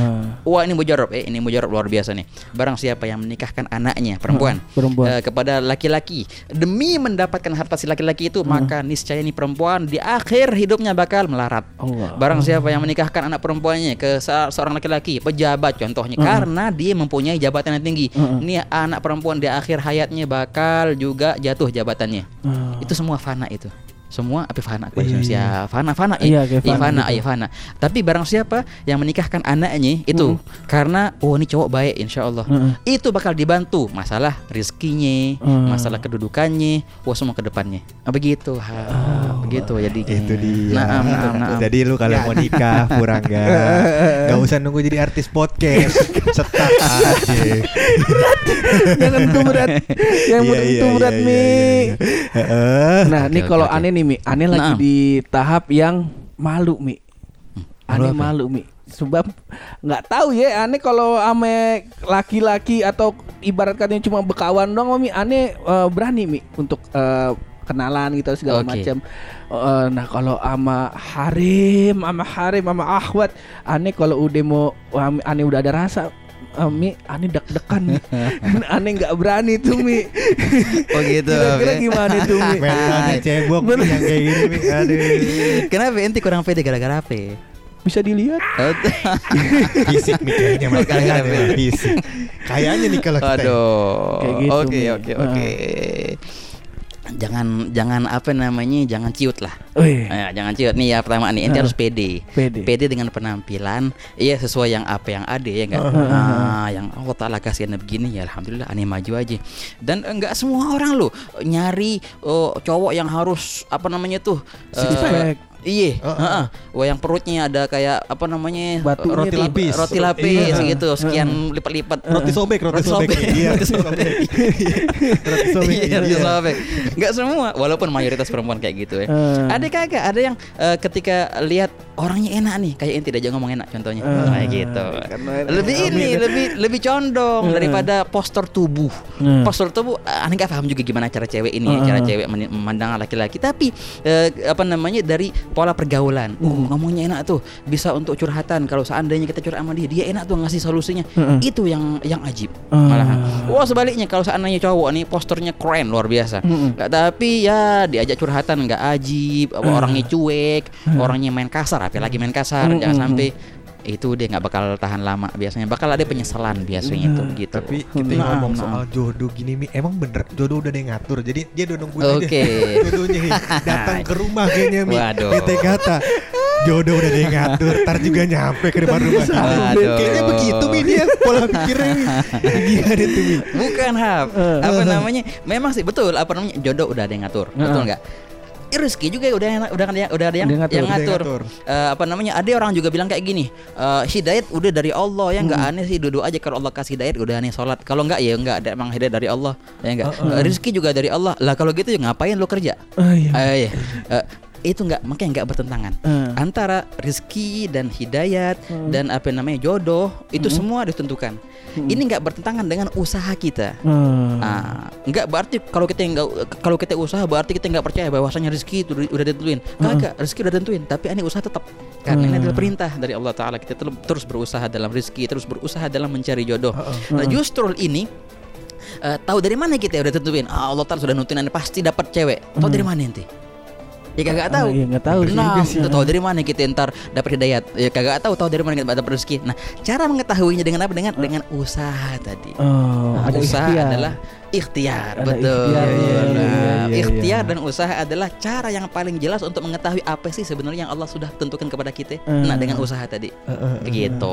wah ini mujarab, eh ini mujarab luar biasa nih. Barang siapa yang menikahkan anaknya perempuan, perempuan. eh, kepada laki-laki demi mendapatkan harta si laki-laki itu, maka niscaya nih perempuan di akhir hidupnya bakal melarat. Allah. Barang siapa yang menikahkan anak perempuannya ke se- seorang laki-laki, pejabat contohnya, karena dia mempunyai jabatan yang tinggi. Ini anak perempuan di akhir hayatnya bakal juga jatuh jabatannya. Ah. Itu semua fana itu. Semua apa fana kepada manusia. Fana fana Iya, kayak Iya, fana fana, gitu. iya fana. Tapi barang siapa yang menikahkan anaknya itu karena oh ini cowok baik insya Allah. Mm. Itu bakal dibantu masalah rizkinya, Mm. masalah kedudukannya, wah semua ke depannya. Ah, begitu. Ha, begitu jadi Itu dia. Naam, naam, naam. Jadi lu kalau mau nikah Purangga Gak usah nunggu jadi artis podcast Setak aja Jangan itu berat, yang Iya, iya, berat iya, mi. iya, iya. Heeh. Nah, ini kalau aneh nih mi, lagi Nah. di tahap yang malu mi. Aneh apa? malu mi. Sebab nggak tahu ya, aneh kalau ame laki-laki atau ibarat katanya cuma bekawan doang mi, aneh eh, berani mi untuk eh, kenalan gitu segala Oke. macam. Eh, nah kalau ama harim, ama harim, ama akhwat, aneh kalau udah mau, aneh udah ada rasa. Eh, Mi, aneh deg-degan, Mi. aneh nggak berani tuh mi. Oh gitu. Kira-kira gimana tuh mi? Mentalnya cebok yang kayak gini nih. Aduh Kenapa ente kurang pede gara-gara apa? Bisa dilihat. Oh, Fisik nih kayaknya makanya Fisik Kayaknya nih kalau kita Aduh. Gitu, Oke, Mi. oke, oke. Jangan jangan apa namanya jangan ciut lah Wih. Ya, jangan ciut nih ya pertama nih ente Ah. harus pede Pede. dengan penampilan iya sesuai yang apa yang ada ya enggak ah, yang Allah taala kasih anda begini ya alhamdulillah aneh maju aja dan enggak semua orang loh nyari oh, cowok yang harus apa namanya tuh Six eh, pack. Iya, heeh. Wah yang perutnya ada kayak apa namanya Batunya Roti lapis. roti lapis Iya. gitu, sekian lipat-lipat. Roti sobek, roti sobek. Iya, Roti sobek. Roti sobek. Iya, roti Iya. sobek. Enggak semua, walaupun mayoritas perempuan kayak gitu ya. Eh. Ada kagak, ada yang eh, ketika lihat orangnya enak nih, kayak ente diajak ngomong enak contohnya. Eh. Kayak gitu. Karena Lebih ini, lebih lebih condong Eh. daripada postur tubuh. Eh. Postur tubuh eh, aneh gak paham juga gimana cara cewek ini, Eh. cara cewek memandang laki-laki. Tapi eh, apa namanya dari pola pergaulan. Uh, ngomongnya enak tuh, bisa untuk curhatan. Kalau seandainya kita curhat sama dia, dia enak tuh ngasih solusinya. Mm-mm. Itu yang yang ajib. Eh. Malahan. Wah sebaliknya kalau seandainya cowok nih posturnya keren luar biasa. Mm-mm. Nggak, tapi ya diajak curhatan nggak ajib, apa orangnya cuek, orangnya main kasar, apalagi main kasar, Mm-mm. jangan sampai itu dia nggak bakal tahan lama biasanya bakal ada penyesalan biasanya itu gitu Tapi kita Nah, ngomong nah. soal jodoh gini Mi, emang bener jodoh udah ada yang ngatur. Jadi dia udah nungguin aja Oke. jodohnya datang ke rumah kayaknya Mi. Waduh. Bete kata jodoh udah ada yang ngatur, ntar juga nyampe ke depan rumah. Kayaknya begitu Mi dia pola pikirnya Mi. Gimana tuh Mi? bukan hap Eh. apa namanya memang sih betul apa namanya jodoh udah ada yang ngatur betul nggak Eh, rezeki juga udah yang- udah ada udah ada yang, ngatur. yang ngatur. ngatur. Eh, apa namanya ada orang juga bilang kayak gini eh, hidayat udah dari Allah ya nggak aneh sih duduk aja kalau Allah kasih hidayat udah aneh sholat kalau nggak ya nggak ada emang hidayat dari Allah ya nggak Eh, rezeki juga dari Allah lah kalau gitu ya ngapain lo kerja Oh, iya. Eh, iya. Eh, itu nggak makanya nggak bertentangan Eh. antara rezeki dan hidayat Hmm. dan apa namanya jodoh itu semua ditentukan ini nggak bertentangan dengan usaha kita Hmm. Ah, nggak berarti kalau kita nggak kalau kita usaha berarti kita nggak percaya bahwasanya rezeki itu udah ditentuin. Kagak, rezeki udah tentuin, tapi ini usaha tetap. Karena ini adalah perintah dari Allah taala kita terus berusaha dalam rezeki, terus berusaha dalam mencari jodoh. Nah, justru ini eh, tahu dari mana kita udah tentuin? Ah, Allah taala sudah nentuin pasti dapat cewek. Tahu dari mana ente? Ya kagak tahu. Ah, iya, nggak tahu sih Nah, juga sih. tahu dari mana kita ntar dapat hidayat? Ya kagak tahu tahu dari mana kita dapat rezeki. Nah, cara mengetahuinya dengan apa? Dengan dengan usaha tadi. Oh, Nah, ada usaha ikhtiar. adalah ikhtiar, Ada betul. ikhtiar, iya, iya, iya, ikhtiar iya. dan usaha adalah cara yang paling jelas untuk mengetahui apa sih sebenarnya yang Allah sudah tentukan kepada kita. Eh. Nah, dengan usaha tadi. Begitu.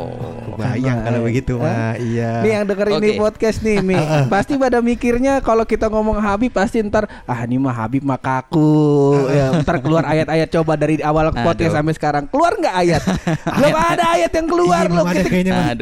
Bayang kalau begitu mah, iya. Nih yang denger ini Oke. podcast nih Mi Pasti pada mikirnya kalau kita ngomong Habib Pasti ntar Ah ini mah Habib mah kaku ya, Ntar keluar ayat-ayat Coba dari awal podcast sampai sekarang Keluar nggak ayat? Belum ada ayat yang keluar Iya, loh kita,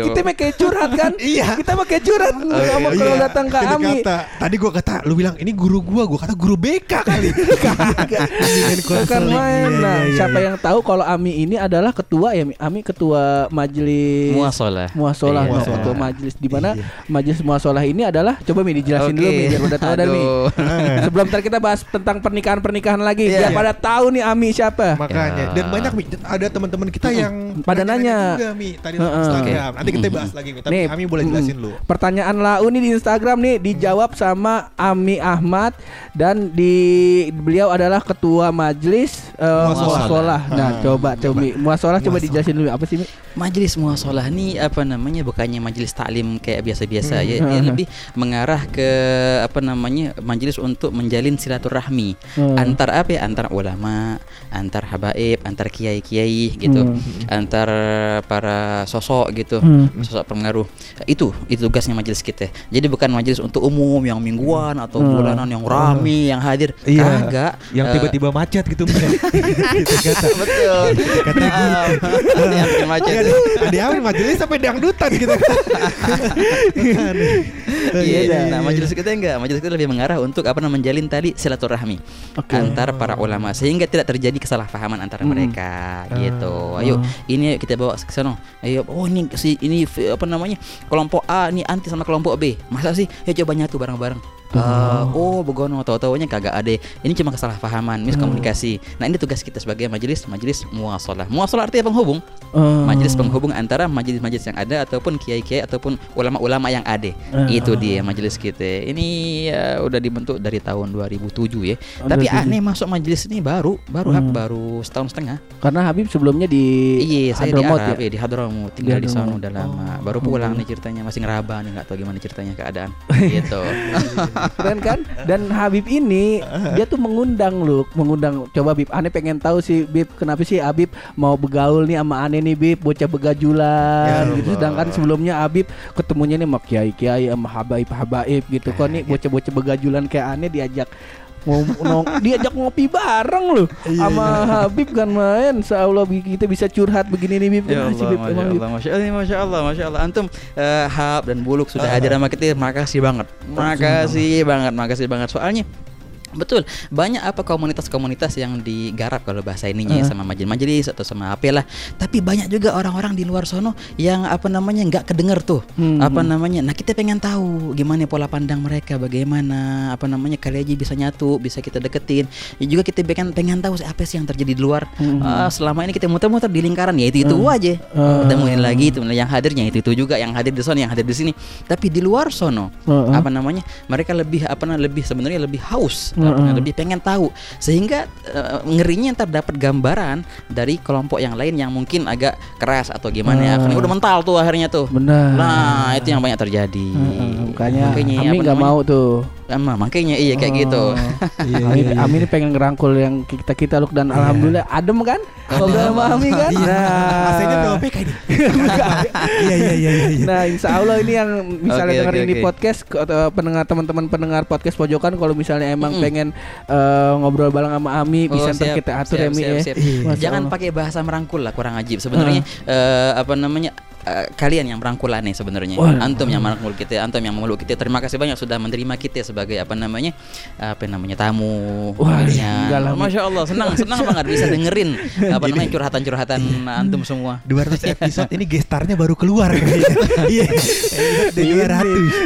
kita mah kayak curhat kan Iya. Kita mah kayak curhat kalau Iya, datang ke Ami Tadi gua kata, lu bilang ini guru gua, gua kata guru BK kali. Bimbingan Bukan konseling. main Iya, Nah iya, siapa iya. yang tahu kalau Ami ini adalah ketua ya Mi? Ami ketua majelis Muasalah. Muasalah, Iya. nah, ketua majelis di mana Iya. majelis muasalah ini adalah coba Mi dijelasin dulu Oke. Mi biar pada tahu dan Mi. Sebelum ntar kita bahas tentang pernikahan-pernikahan lagi Iya. biar pada tahu nih Ami siapa. Makanya Ya. dan banyak Mi, ada teman-teman kita yang Pada nanya. juga Mi tadi di Instagram. Nanti kita bahas lagi Mi, tapi Nih, kami boleh jelasin lu. Pertanyaan Lau nih di Instagram nih dijawab sama Ami Ahmad dan di beliau adalah ketua majelis uh, Muasalah. muasalah. Nah, Hmm, coba coba Mi. Muasalah coba dijelasin dulu apa sih Mi? Majelis muasalah ini apa namanya bukannya majelis taklim kayak biasa-biasa ya, dia Hmm. lebih mengarah ke apa namanya majelis untuk menjalin silaturahmi Hmm. antar apa ya antar ulama, antar habaib, antar kiai-kiai gitu, Hmm. antar para sosok gitu, Hmm. sosok pengaruh. Itu itu tugasnya majelis kita. Jadi bukan majelis untuk umum yang mingguan atau Hmm. bulanan yang rame yang hadir. Iya. Kagak. Yang Eh, tiba-tiba macet gitu. Gitu kata. betul. Kata Nah, yang bikin macet. Ada ada apa majelis sampai dangdutan gitu. Iya, Iya, nah iya. majelis kita enggak, majelis kita lebih mengarah untuk apa namanya menjalin tali silaturahmi Oke. antar para ulama sehingga tidak terjadi kesalahpahaman antara mereka gitu. Ayo, ini kita bawa ke sana. Ayo, oh ini si ini apa namanya? kelompok A ini anti sama kelompok B. Masa sih? Ya coba nyatu bareng-bareng. Eh, oh begono tahu-tahunya kagak ada ini cuma kesalahpahaman miskomunikasi nah ini tugas kita sebagai majelis majelis muasalah muasalah artinya penghubung Oh. majelis penghubung antara majelis-majelis yang ada ataupun kiai-kiai ataupun ulama-ulama yang ada. Eh, Itu dia majelis kita. Ini ya, udah dibentuk dari tahun 2007 ya. Oh, Tapi 2007. aneh masuk majelis ini baru, baru Hmm. baru setahun setengah. Karena Habib sebelumnya di Iya, saya di Arab, ya? ya, di Hadramaut, tinggal Di di sana udah lama. Oh, Baru pulang oke. nih ceritanya, masih ngeraba nih nggak tahu gimana ceritanya keadaan. gitu. Keren kan? Dan Habib ini dia tuh mengundang lu, mengundang coba Bib. Ane pengen tahu sih Bib, kenapa sih Habib mau begaul nih sama Ane nih Bib, bocah begajulan Ya gitu. Sedangkan sebelumnya Habib ketemunya nih sama kiai-kiai sama habaib-habaib gitu. Kok nih bocah-bocah begajulan kayak Ane diajak nong, diajak ngopi bareng loh sama Habib kan main. Seolah kita bisa curhat begini nih Bib. Ya Allah, masya Emang, Bib? Allah, masya Allah, masya Allah, masya Allah. Antum eh, Hab dan Buluk sudah hadir sama kita, makasih banget, makasih banget, makasih banget. Soalnya Betul, banyak apa komunitas-komunitas yang digarap kalau bahasa ininya ya, sama majelis-majelis atau sama apa lah. Tapi banyak juga orang-orang di luar sono yang apa namanya nggak kedenger tuh. Hmm. Apa namanya? Nah, kita pengen tahu gimana pola pandang mereka, bagaimana apa namanya kali aja bisa nyatu, bisa kita deketin. Ya juga kita pengen pengen tahu sih apa sih yang terjadi di luar. Ah, selama ini kita muter-muter di lingkaran ya itu itu aja. Temuin lagi itu yang hadirnya itu itu juga yang hadir di sono, yang hadir di sini. Tapi di luar sono Heeh. apa namanya? Mereka lebih apa namanya lebih sebenarnya lebih haus, apa namanya, lebih pengen tahu sehingga eh, ngerinya ntar dapat gambaran dari kelompok yang lain yang mungkin agak keras atau gimana ya. Akhirnya udah mental tuh akhirnya tuh. Benar. Nah, itu yang banyak terjadi. Heeh, makanya Makanya Ami apa nggak mau tuh. Emang makanya iya kayak gitu. Iya, Ami, iya, iya. Ami ini pengen ngerangkul yang kita kita look dan alhamdulillah adem kan? Ngobrol sama Ami kan? Nah, berapa kayak ini? Iya iya iya iya. iya. Nah, insya Allah ini yang misalnya Oke, dengerin oke, di oke. podcast atau pendengar teman-teman pendengar podcast pojokan kalau misalnya emang Mm-mm. pengen eh, ngobrol bareng sama Ami bisa Oh, ntar siap, kita atur siap, ya Mi siap, ya. siap. Jangan pakai bahasa merangkul lah kurang ajib. Sebenarnya eh, apa namanya eh, kalian yang merangkul aneh sebenarnya. Wah. Antum yang merangkul kita, antum yang memeluk kita. Terima kasih banyak sudah menerima kita sebagai apa namanya apa namanya tamu. Wah, Mi. Masya Allah senang senang banget bisa dengerin apa namanya curhatan-curhatan antum semua. 200 episode ini gestarnya baru keluar Iya. Udah 200.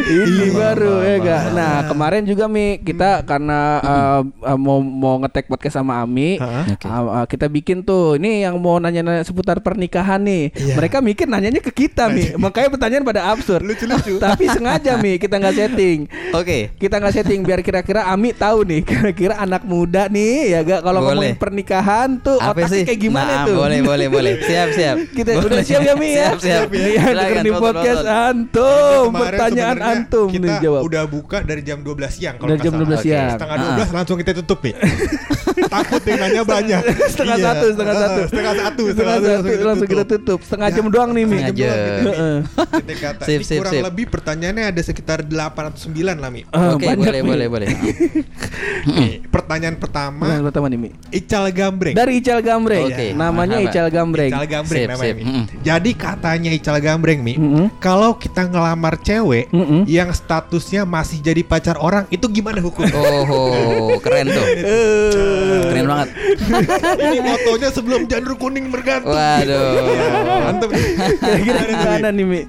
ini Iya. baru ya gak. Nah kemarin juga Mi kita karena uh, uh, mau mau ngetek podcast sama Ami, uh, uh, kita bikin tuh ini yang mau nanya-nanya seputar pernikahan nih. Iya. Mereka mikir nanyanya ke kita Mi, makanya pertanyaan pada absurd. Lucu-lucu. Tapi sengaja Mi kita nggak setting. Oke. Kita nggak setting biar kira-kira Ami tahu nih kira-kira anak muda nih ya gak kalau Boleh. ngomongin pernikahan tuh Apa otaknya sih? kayak gimana Nah, tuh? Boleh, boleh, boleh. Siap, siap. Kita Boleh. udah siap ya Mi ya? Siap, siap. Nih, yang denger Silakan, di podcast antum, pertanyaan antum kita nih jawab. udah buka dari jam 12 siang kalau Dari jam salah. 12 siang. Setengah Ah. 12 langsung kita tutup nih. Takut yang nanya banyak. setengah Iya. satu, setengah Ah, satu, Setengah satu, setengah satu, langsung kita tutup. Setengah jam doang nih, Mi. Jam. gitu, kata, Sip, ini sip, kurang sip. lebih pertanyaannya ada sekitar 809 lah Mi. Ah, Oke, banyak, boleh, Mi. boleh, boleh. Pertanyaan pertama Pertanyaan pertama nih, Mi. Ical Gambreng. Dari Ical Gambreng. Oke, Namanya marhaba. Ical Gambreng. Ical Gambreng Sip, namanya sip. Mi. Mm-mm. Jadi katanya Ical Gambreng Mi, Mm-mm. kalau kita ngelamar cewek Mm-mm. yang statusnya masih jadi pacar orang itu gimana hukumnya? Oh, keren tuh. Keren banget. Ini fotonya sebelum janur kuning bergantung. Waduh. Mantep. Kira-kira gimana nih, Mi?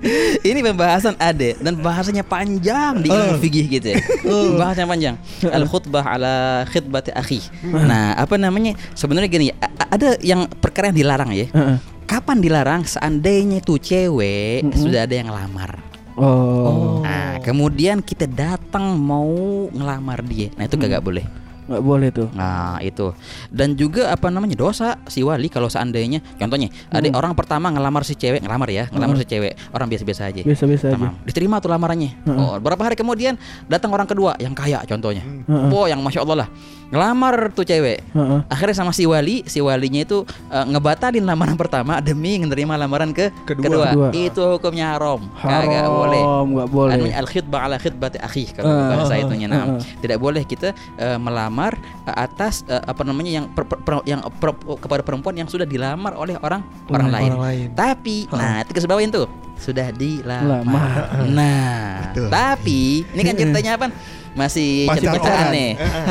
Ini pembahasan ade dan bahasanya panjang di ilmu fikih gitu ya. Bahasanya panjang. Al khutbah ala khitbati akhi. Nah, apa namanya? Sebenarnya gini, ada yang perkara yang dilarang ya. Heeh. Kapan dilarang? Seandainya tuh cewek sudah ada yang ngelamar. Oh. Nah, kemudian kita datang mau ngelamar dia. Nah, itu kagak boleh. Nggak boleh tuh. Nah itu. Dan juga apa namanya dosa si wali kalau seandainya contohnya ada orang pertama ngelamar si cewek ngelamar ya ngelamar si cewek orang biasa-biasa aja. Biasa-biasa aja. Diterima tuh lamarannya. Oh, berapa hari kemudian datang orang kedua yang kaya contohnya. Oh yang masya allah lah ngelamar tuh cewek Heeh. akhirnya sama si wali si walinya itu eh, ngebatalin lamaran pertama demi menerima lamaran ke Kedua. Kedua. itu hukumnya haram kagak boleh Haram, nggak boleh. Al khidbah ala khidbati akhi kalau Eh, bahasa eh, itunya. Nah, eh. tidak boleh kita eh, melamar eh, atas eh, apa namanya yang per- per- per- yang per- kepada perempuan yang sudah dilamar oleh orang orang Orang lain. lain. Tapi nah itu garis bawain tuh sudah dilamar. Lamar. Nah, Betul. tapi ini kan ceritanya apa? Masih Pacar cerita-cerita orang. aneh. Eh, eh.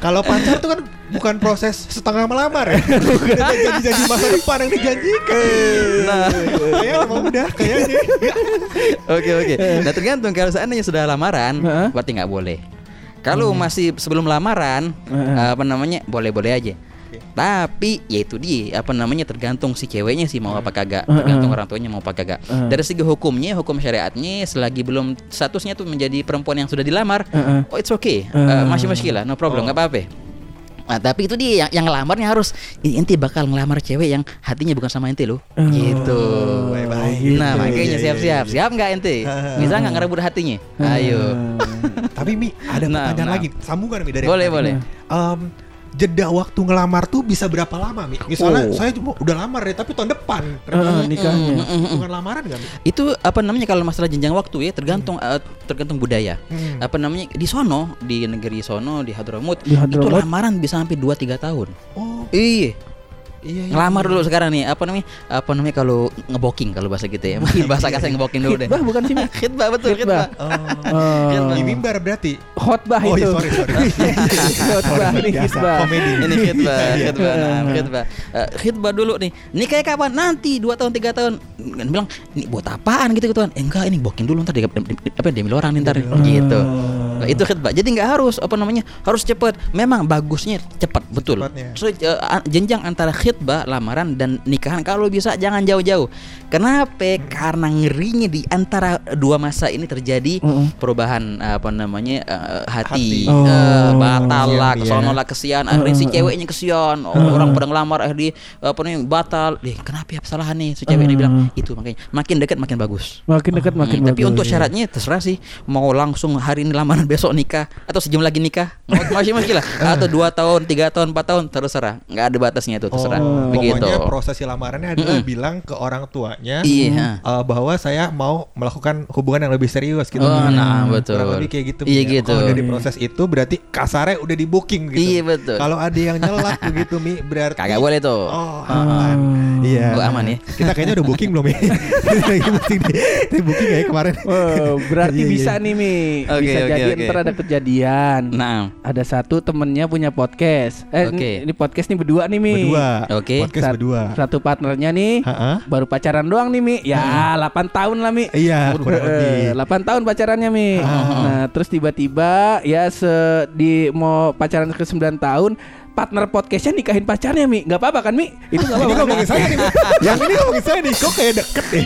Kalau pacar tuh kan bukan proses setengah melamar ya. Udah janji-janji masa depan yang dijanjikan. Nah. kayaknya mau udah kayaknya. Oke oke. Nah tergantung kalau seandainya sudah lamaran, berarti nggak boleh. Kalau masih sebelum lamaran, apa namanya boleh-boleh aja. Tapi ya itu dia apa namanya tergantung si ceweknya sih mau apa kagak, Heeh. tergantung orang tuanya mau apa kagak. Dari segi hukumnya, hukum syariatnya selagi belum statusnya tuh menjadi perempuan yang sudah dilamar, oh it's okay, Heeh. Eh, masih masih lah, no problem, nggak apa-apa. Nah, tapi itu dia yang, yang ngelamarnya harus "Ih, ente bakal ngelamar cewek yang hatinya bukan sama ente loh. gitu. baik-baik. Nah, Iya, makanya iya, siap-siap. iya, Siap nggak ente? Bisa nggak ngerebut hatinya? Ayo. Tapi Mi ada Nah, pertanyaan nah. lagi. Sambungan Mi dari Boleh, boleh. Em, jeda waktu ngelamar tuh bisa berapa lama Mi? Misalnya Oh. saya cuma udah lamar ya, tapi tahun depan Eh, nikahnya. bukan lamaran gak Mi? Itu apa namanya kalau masalah jenjang waktu ya tergantung eh, tergantung budaya. Hmm. Apa namanya di sono di negeri sono di Hadramut Di itu Hadramut? lamaran bisa sampai 2 3 tahun. Oh, Iya. Iya, iya. Ngelamar dulu sekarang nih apa namanya? Apa namanya kalau ngeboking kalau bahasa kita ya. bahasa kasar ngeboking dulu deh. Khitbah bukan sih, khitbah betul Khitbah. Oh, di mimbar berarti. khotbah Oh, itu. iya, sorry, sorry. khotbah ini Biasa, khitbah. komedi. Ini khitbah, Iya. khitbah, nah, khitbah. Eh, khitbah dulu nih. Nikahnya kapan? Nanti 2 tahun 3 tahun. Kan bilang, "Ini buat apaan gitu gitu kan?" Eh, enggak, ini booking dulu ntar di, di- di- apa diambil orang nih ntar gitu. Nah, itu khitbah. Jadi nggak harus apa namanya? Harus cepet. Memang bagusnya cepat, betul. Cepatnya. So, eh, a- jenjang antara khitbah, lamaran dan nikahan kalau bisa jangan jauh-jauh. Kenapa? Karena ngerinya di antara dua masa ini terjadi Mm-mm. perubahan apa namanya eh, Hati. hati, Oh. eh, batal lah, kesono lah kesian, akhirnya si ceweknya kesian, oh, orang pada ngelamar akhirnya apa namanya batal, deh kenapa ya kesalahan nih si cewek ini bilang itu makanya makin dekat makin bagus. Makin dekat makin Hmm, tapi bagus. untuk syaratnya terserah sih mau langsung hari ini lamaran besok nikah atau sejam lagi nikah mau masih masih lah atau dua tahun tiga tahun empat tahun terserah nggak ada batasnya itu terserah Oh, begitu Pokoknya prosesi lamarannya adalah Mm-mm. bilang ke orang tuanya iya eh, bahwa saya mau melakukan hubungan yang lebih serius gitu. oh nah betul Kurang lebih kayak gitu. iya ya. gitu Kalau dari proses itu berarti kasarnya udah di booking gitu. Iya, betul. Kalau ada yang nyelak begitu Mi berarti kagak boleh tuh Oh, aman. Iya. Oh, aman ya. Kita kayaknya udah booking belum ya? Lagi booking booking ya kemarin. Oh, berarti Iya, iya. bisa nih Mi Oke, Bisa oke, jadi oke. ntar ada kejadian nah Ada satu temennya punya podcast Eh Oke. ini, ini podcast nih berdua nih Mi Berdua. Oke. Podcast Sat- berdua. Satu partnernya nih Ha-ha. Baru pacaran doang nih Mi Ya 8 tahun lah Mi Iya, kurang lebih. 8 tahun pacarannya Mi Nah terus tiba-tiba Ya se di mau pacaran ke 9 tahun Partner podcastnya nikahin pacarnya Mi Gak apa-apa kan Mi? Itu gak Ini apa-apa Mi? ngomongin saya nih. Yang ini ngomongin saya nih. Kok kayak deket nih.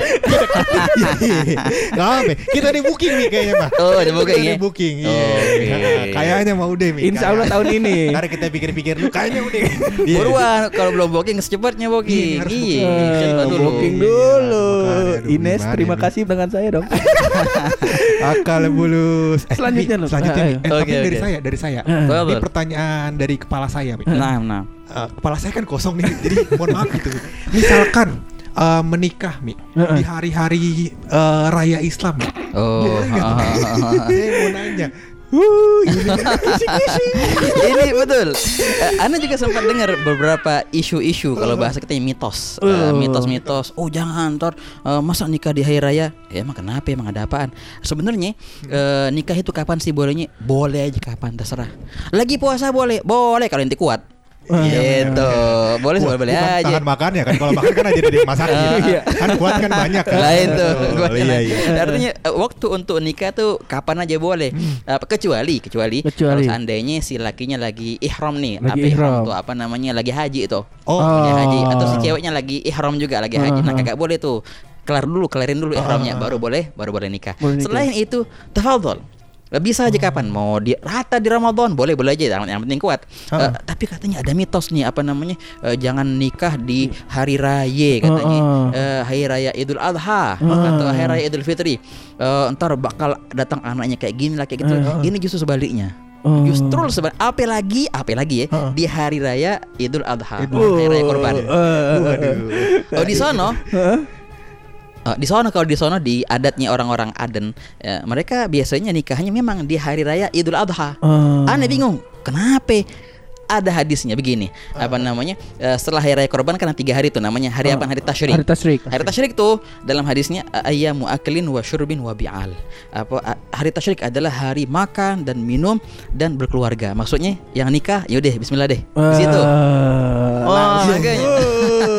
Iya, iya. Gak apa. Kita di booking nih kayaknya mah. Oh, di booking Kita ya? di booking. Iya. Oke. Nah, Kayaknya mau udah nih. Insya Allah tahun ini Karena kita pikir-pikir lu kayaknya udah. Iya. Buruan kalau belum booking secepatnya Iya, booking. Iya, booking. dulu. Iya, Ines terima kasih dengan saya dong Akal bulus. Eh, Selanjutnya lu. Selanjutnya. Ah, ayo. Eh, Oke, tapi dari oke. saya, dari saya. Eh. Ini pertanyaan dari kepala saya, Mi. Nah, nah. Eh, kepala saya kan kosong nih, jadi mohon maaf gitu. Misalkan eh, menikah, Mi, Heeh. di hari-hari eh, raya Islam, Mi. Oh, Saya mau nanya. Wuh, ini ini betul. Eh, Anda juga sempat dengar beberapa isu-isu kalau bahasa kita mitos, Eh, mitos-mitos. Oh jangan, ntar eh, masa nikah di hari raya? Ya emang kenapa? Emang ada apaan? Sebenarnya eh, nikah itu kapan sih bolehnya? Boleh aja kapan terserah. Lagi puasa boleh, boleh kalau inti kuat. Gitu, boleh boleh bukan aja. Tahan makan ya kan kalau makan kan aja dari masakin. Iya. kan kuat kan banyak kan. lain tuh. Gua iya iya. artinya eh, waktu untuk nikah tuh kapan aja boleh Apa, kecuali kecuali Kecuali. kalau seandainya si lakinya lagi ihram nih Lagi apa ihram. tuh apa namanya lagi haji itu Oh, lagi haji atau si Ah. ceweknya lagi ihram juga lagi haji nah Ah. kagak boleh tuh kelar dulu kelarin dulu ihramnya baru boleh baru boleh nikah Boleh nikah. selain itu tafadhol bisa aja kapan. Mau di rata di Ramadan boleh boleh aja. Yang, yang penting kuat. Eh, tapi katanya ada mitos nih apa namanya eh, jangan nikah di hari raya katanya. Ah. Eh, hari raya Idul Adha atau hari raya Idul Fitri. Eh, ntar bakal datang anaknya kayak gini lah kayak gitu. Ini justru sebaliknya. Oh. Justru sebab apa lagi, apa lagi ya Heeh. di hari raya Idul Adha, Idul- hari raya Kurban. Eh, eh, Waduh. Oh di sono, Oh, di sono kalau di sono di adatnya orang-orang Aden, ya, mereka biasanya nikahnya memang di hari raya Idul Adha. eh. Aneh bingung, kenapa? Ada hadisnya begini, apa namanya? eh, setelah hari raya Kurban kan tiga hari itu namanya hari apa? Hari Tasyrik. Hari Tasyrik. Hari tasyrik tuh dalam hadisnya ayyamu aklin wa syurbin wa bi'al. Apa hari tasyrik adalah hari makan dan minum dan berkeluarga. Maksudnya yang nikah yaudah bismillah deh. Di situ. Wah, langsung. makanya.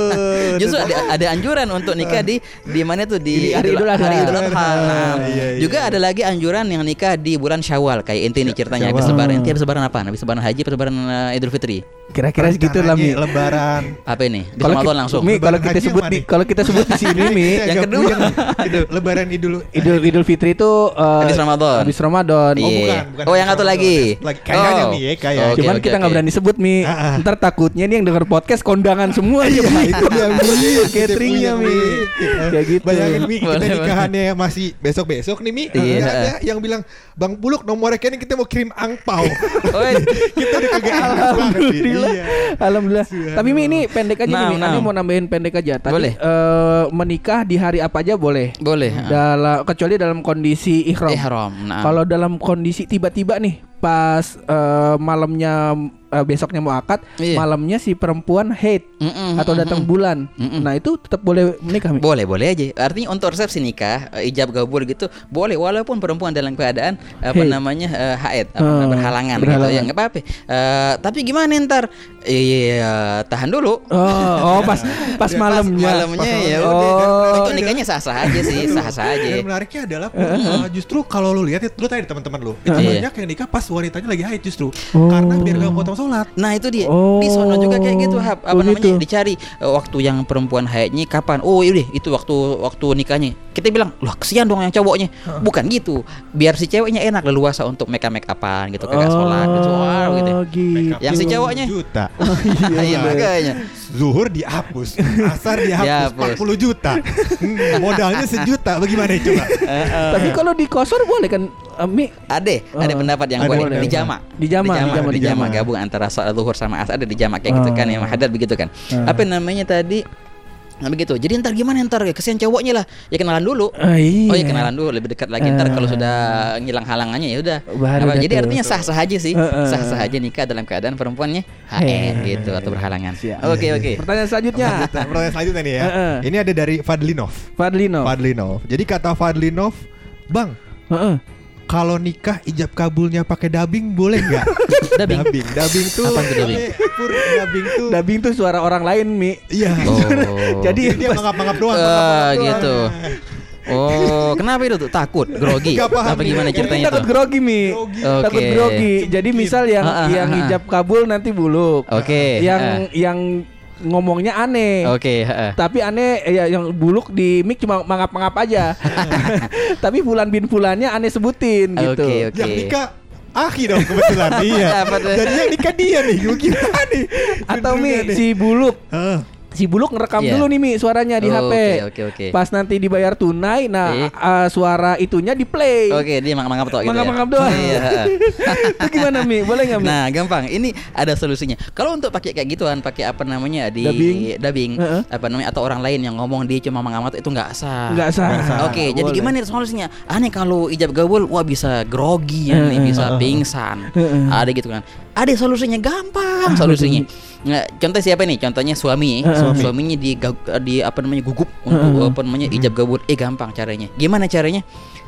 Oh, justru ada, ada anjuran untuk nikah di di mana tuh di, Di hari Idul Adha. hari Idul Adha. Nah, Iya, iya. juga ada lagi anjuran yang nikah di bulan Syawal kayak inti nih ceritanya habis lebaran. Inti habis lebaran apa? Habis lebaran haji, habis lebaran eh, Idul Fitri. Kira-kira segitu lah Mi. Lebaran. Apa ini? Di Kalau langsung. Mi kalau kita sebut di kalau kita sebut di sini Mi, Saya Yang kedua. Lebaran Idul Idul Idul Fitri itu eh, Habis Ramadan. Habis Ramadan. Oh, Iya. bukan, bukan Oh, yang satu lagi. Kayaknya Oh. Mi, ya, kayaknya. Oke, Cuman kita nggak berani sebut Mi. Ah, ah. Ntar takutnya nih yang denger podcast kondangan semua aja Iya, Mi. itu dia Mi. Cateringnya Mi. Kayak gitu. Bayangin Mi, kita Boleh, nikahannya masih besok-besok nih Mi. Iya. Ada yang bilang, Bang Buluk nomornya kayaknya kita mau kirim angpau. Oh, iya. kita udah kagak. Alhamdulillah. Iya. Alhamdulillah. Tapi Mi ini pendek aja Nah, nih. Mi. nah. Mau nambahin pendek aja. Tadi Boleh. eh, menikah di hari apa aja boleh. Boleh. Dalam kecuali dalam kondisi ihram. Ihram. Nah. Kalau dalam kondisi tiba-tiba nih pas eh, malamnya eh, besoknya mau akad, Iya. malamnya si perempuan haid Mm-mm, atau mm-mm. datang bulan. Mm-mm. Nah, itu tetap boleh menikah. Mi? Boleh, boleh aja. Artinya untuk resepsi nikah, eh, ijab kabul gitu, boleh walaupun perempuan dalam keadaan apa namanya eh, haid, apa, Hmm, berhalangan, gitu berhalangan. ya, nggak apa-apa. Eh, tapi gimana ntar? Iya, tahan dulu. Oh, oh pas pas malamnya. Malamnya ya Oh. Untuk nikahnya sah-sah aja sih, sah-sah aja. Dan menariknya adalah uh, justru kalau lu lihat lu tadi teman-teman lu itu Iya. banyak yang nikah pas wanitanya lagi haid justru Oh. karena biar gak potong sholat. Nah itu dia Oh. di sono juga kayak gitu hap apa Oh, namanya gitu. dicari eh, waktu yang perempuan haidnya kapan oh iya deh itu waktu waktu nikahnya kita bilang loh kesian dong yang cowoknya bukan gitu biar si ceweknya enak leluasa untuk make up make upan gitu kagak sholat gitu wow gitu Oh, gitu. Yang si cowoknya? juta. iya makanya Zuhur dihapus, asar dihapus, Dihapus. 40 juta. Modalnya sejuta. Bagaimana coba? Tapi kalau di kosor boleh kan eh, Mi? ada ada Oh. pendapat yang boleh di jama Di jama, di jama, gabung antara sholat zuhur sama asar ada di jama kayak gitu Oh. kan yang hadad begitu kan apa namanya tadi Nah begitu. Jadi ntar gimana ntar kesian cowoknya lah. Ya kenalan dulu. Ah, iya. Oh ya kenalan dulu lebih dekat lagi ntar kalau Ah. sudah ngilang halangannya ya udah. Jadi tuh. artinya sah-sah aja sih. Sah-sah aja nikah dalam keadaan perempuannya haid gitu atau berhalangan. Oke oke. Pertanyaan selanjutnya. Pertanyaan selanjutnya nih ya. Ini ada dari Fadlinov. Fadlino. Fadlinov. Jadi kata Fadlinov, Bang, Heeh. Kalau nikah ijab kabulnya pakai dubbing boleh nggak? Dubbing? dubbing. Dubbing tuh. Apaan tuh dubbing? Pur, dubbing tuh. Dubbing tuh suara orang lain Mi. Iya. Oh. Jadi dia mangap-mangap doang. Eh, mangap-mangap doang. gitu. Oh, kenapa itu tuh? Takut, grogi. Paham Apa gimana ceritanya takut tuh? grogi Mi. Grogi. Oke. Takut grogi. Jadi misal yang Ah, ah, yang hijab kabul nanti buluk. Oke. Yang ah. yang ngomongnya aneh. Oke, heeh. Tapi aneh ya yang buluk di mic cuma mangap-mangap aja. Tapi bulan bin bulannya aneh sebutin gitu. Oke, oke. Yang nikah Aki dong kebetulan iya. Jadi yang nikah dia nih. Gimana nih? Atau Mi nih. si buluk Heeh. Si buluk ngerekam Iya. dulu nih Mi suaranya di Oh, HP. oke, oke, oke. Pas nanti dibayar tunai, nah Iya. uh, suara itunya di play. Oke, dia mangap-mangap tuh gitu ya. Mangap-mangap doang. Iya, heeh. Itu gimana Mi? Boleh nggak Mi? Nah, gampang. Ini ada solusinya. Kalau untuk pakai kayak gituan, pakai apa namanya di Dubbing. dubbing, Heeh. apa namanya atau orang lain yang ngomong dia cuma mengamat itu nggak sah. Nggak sah. Nggak sah. Oke, jadi Boleh. gimana solusinya? Aneh kalau ijab gabul, wah bisa grogi ya nih, Heeh. bisa pingsan. Heeh. Ada gitu kan. Ada solusinya gampang solusinya. Nah, contoh siapa nih? Contohnya suami, Heeh. suaminya di di apa namanya gugup untuk apa namanya ijab gabul. Eh gampang caranya. Gimana caranya?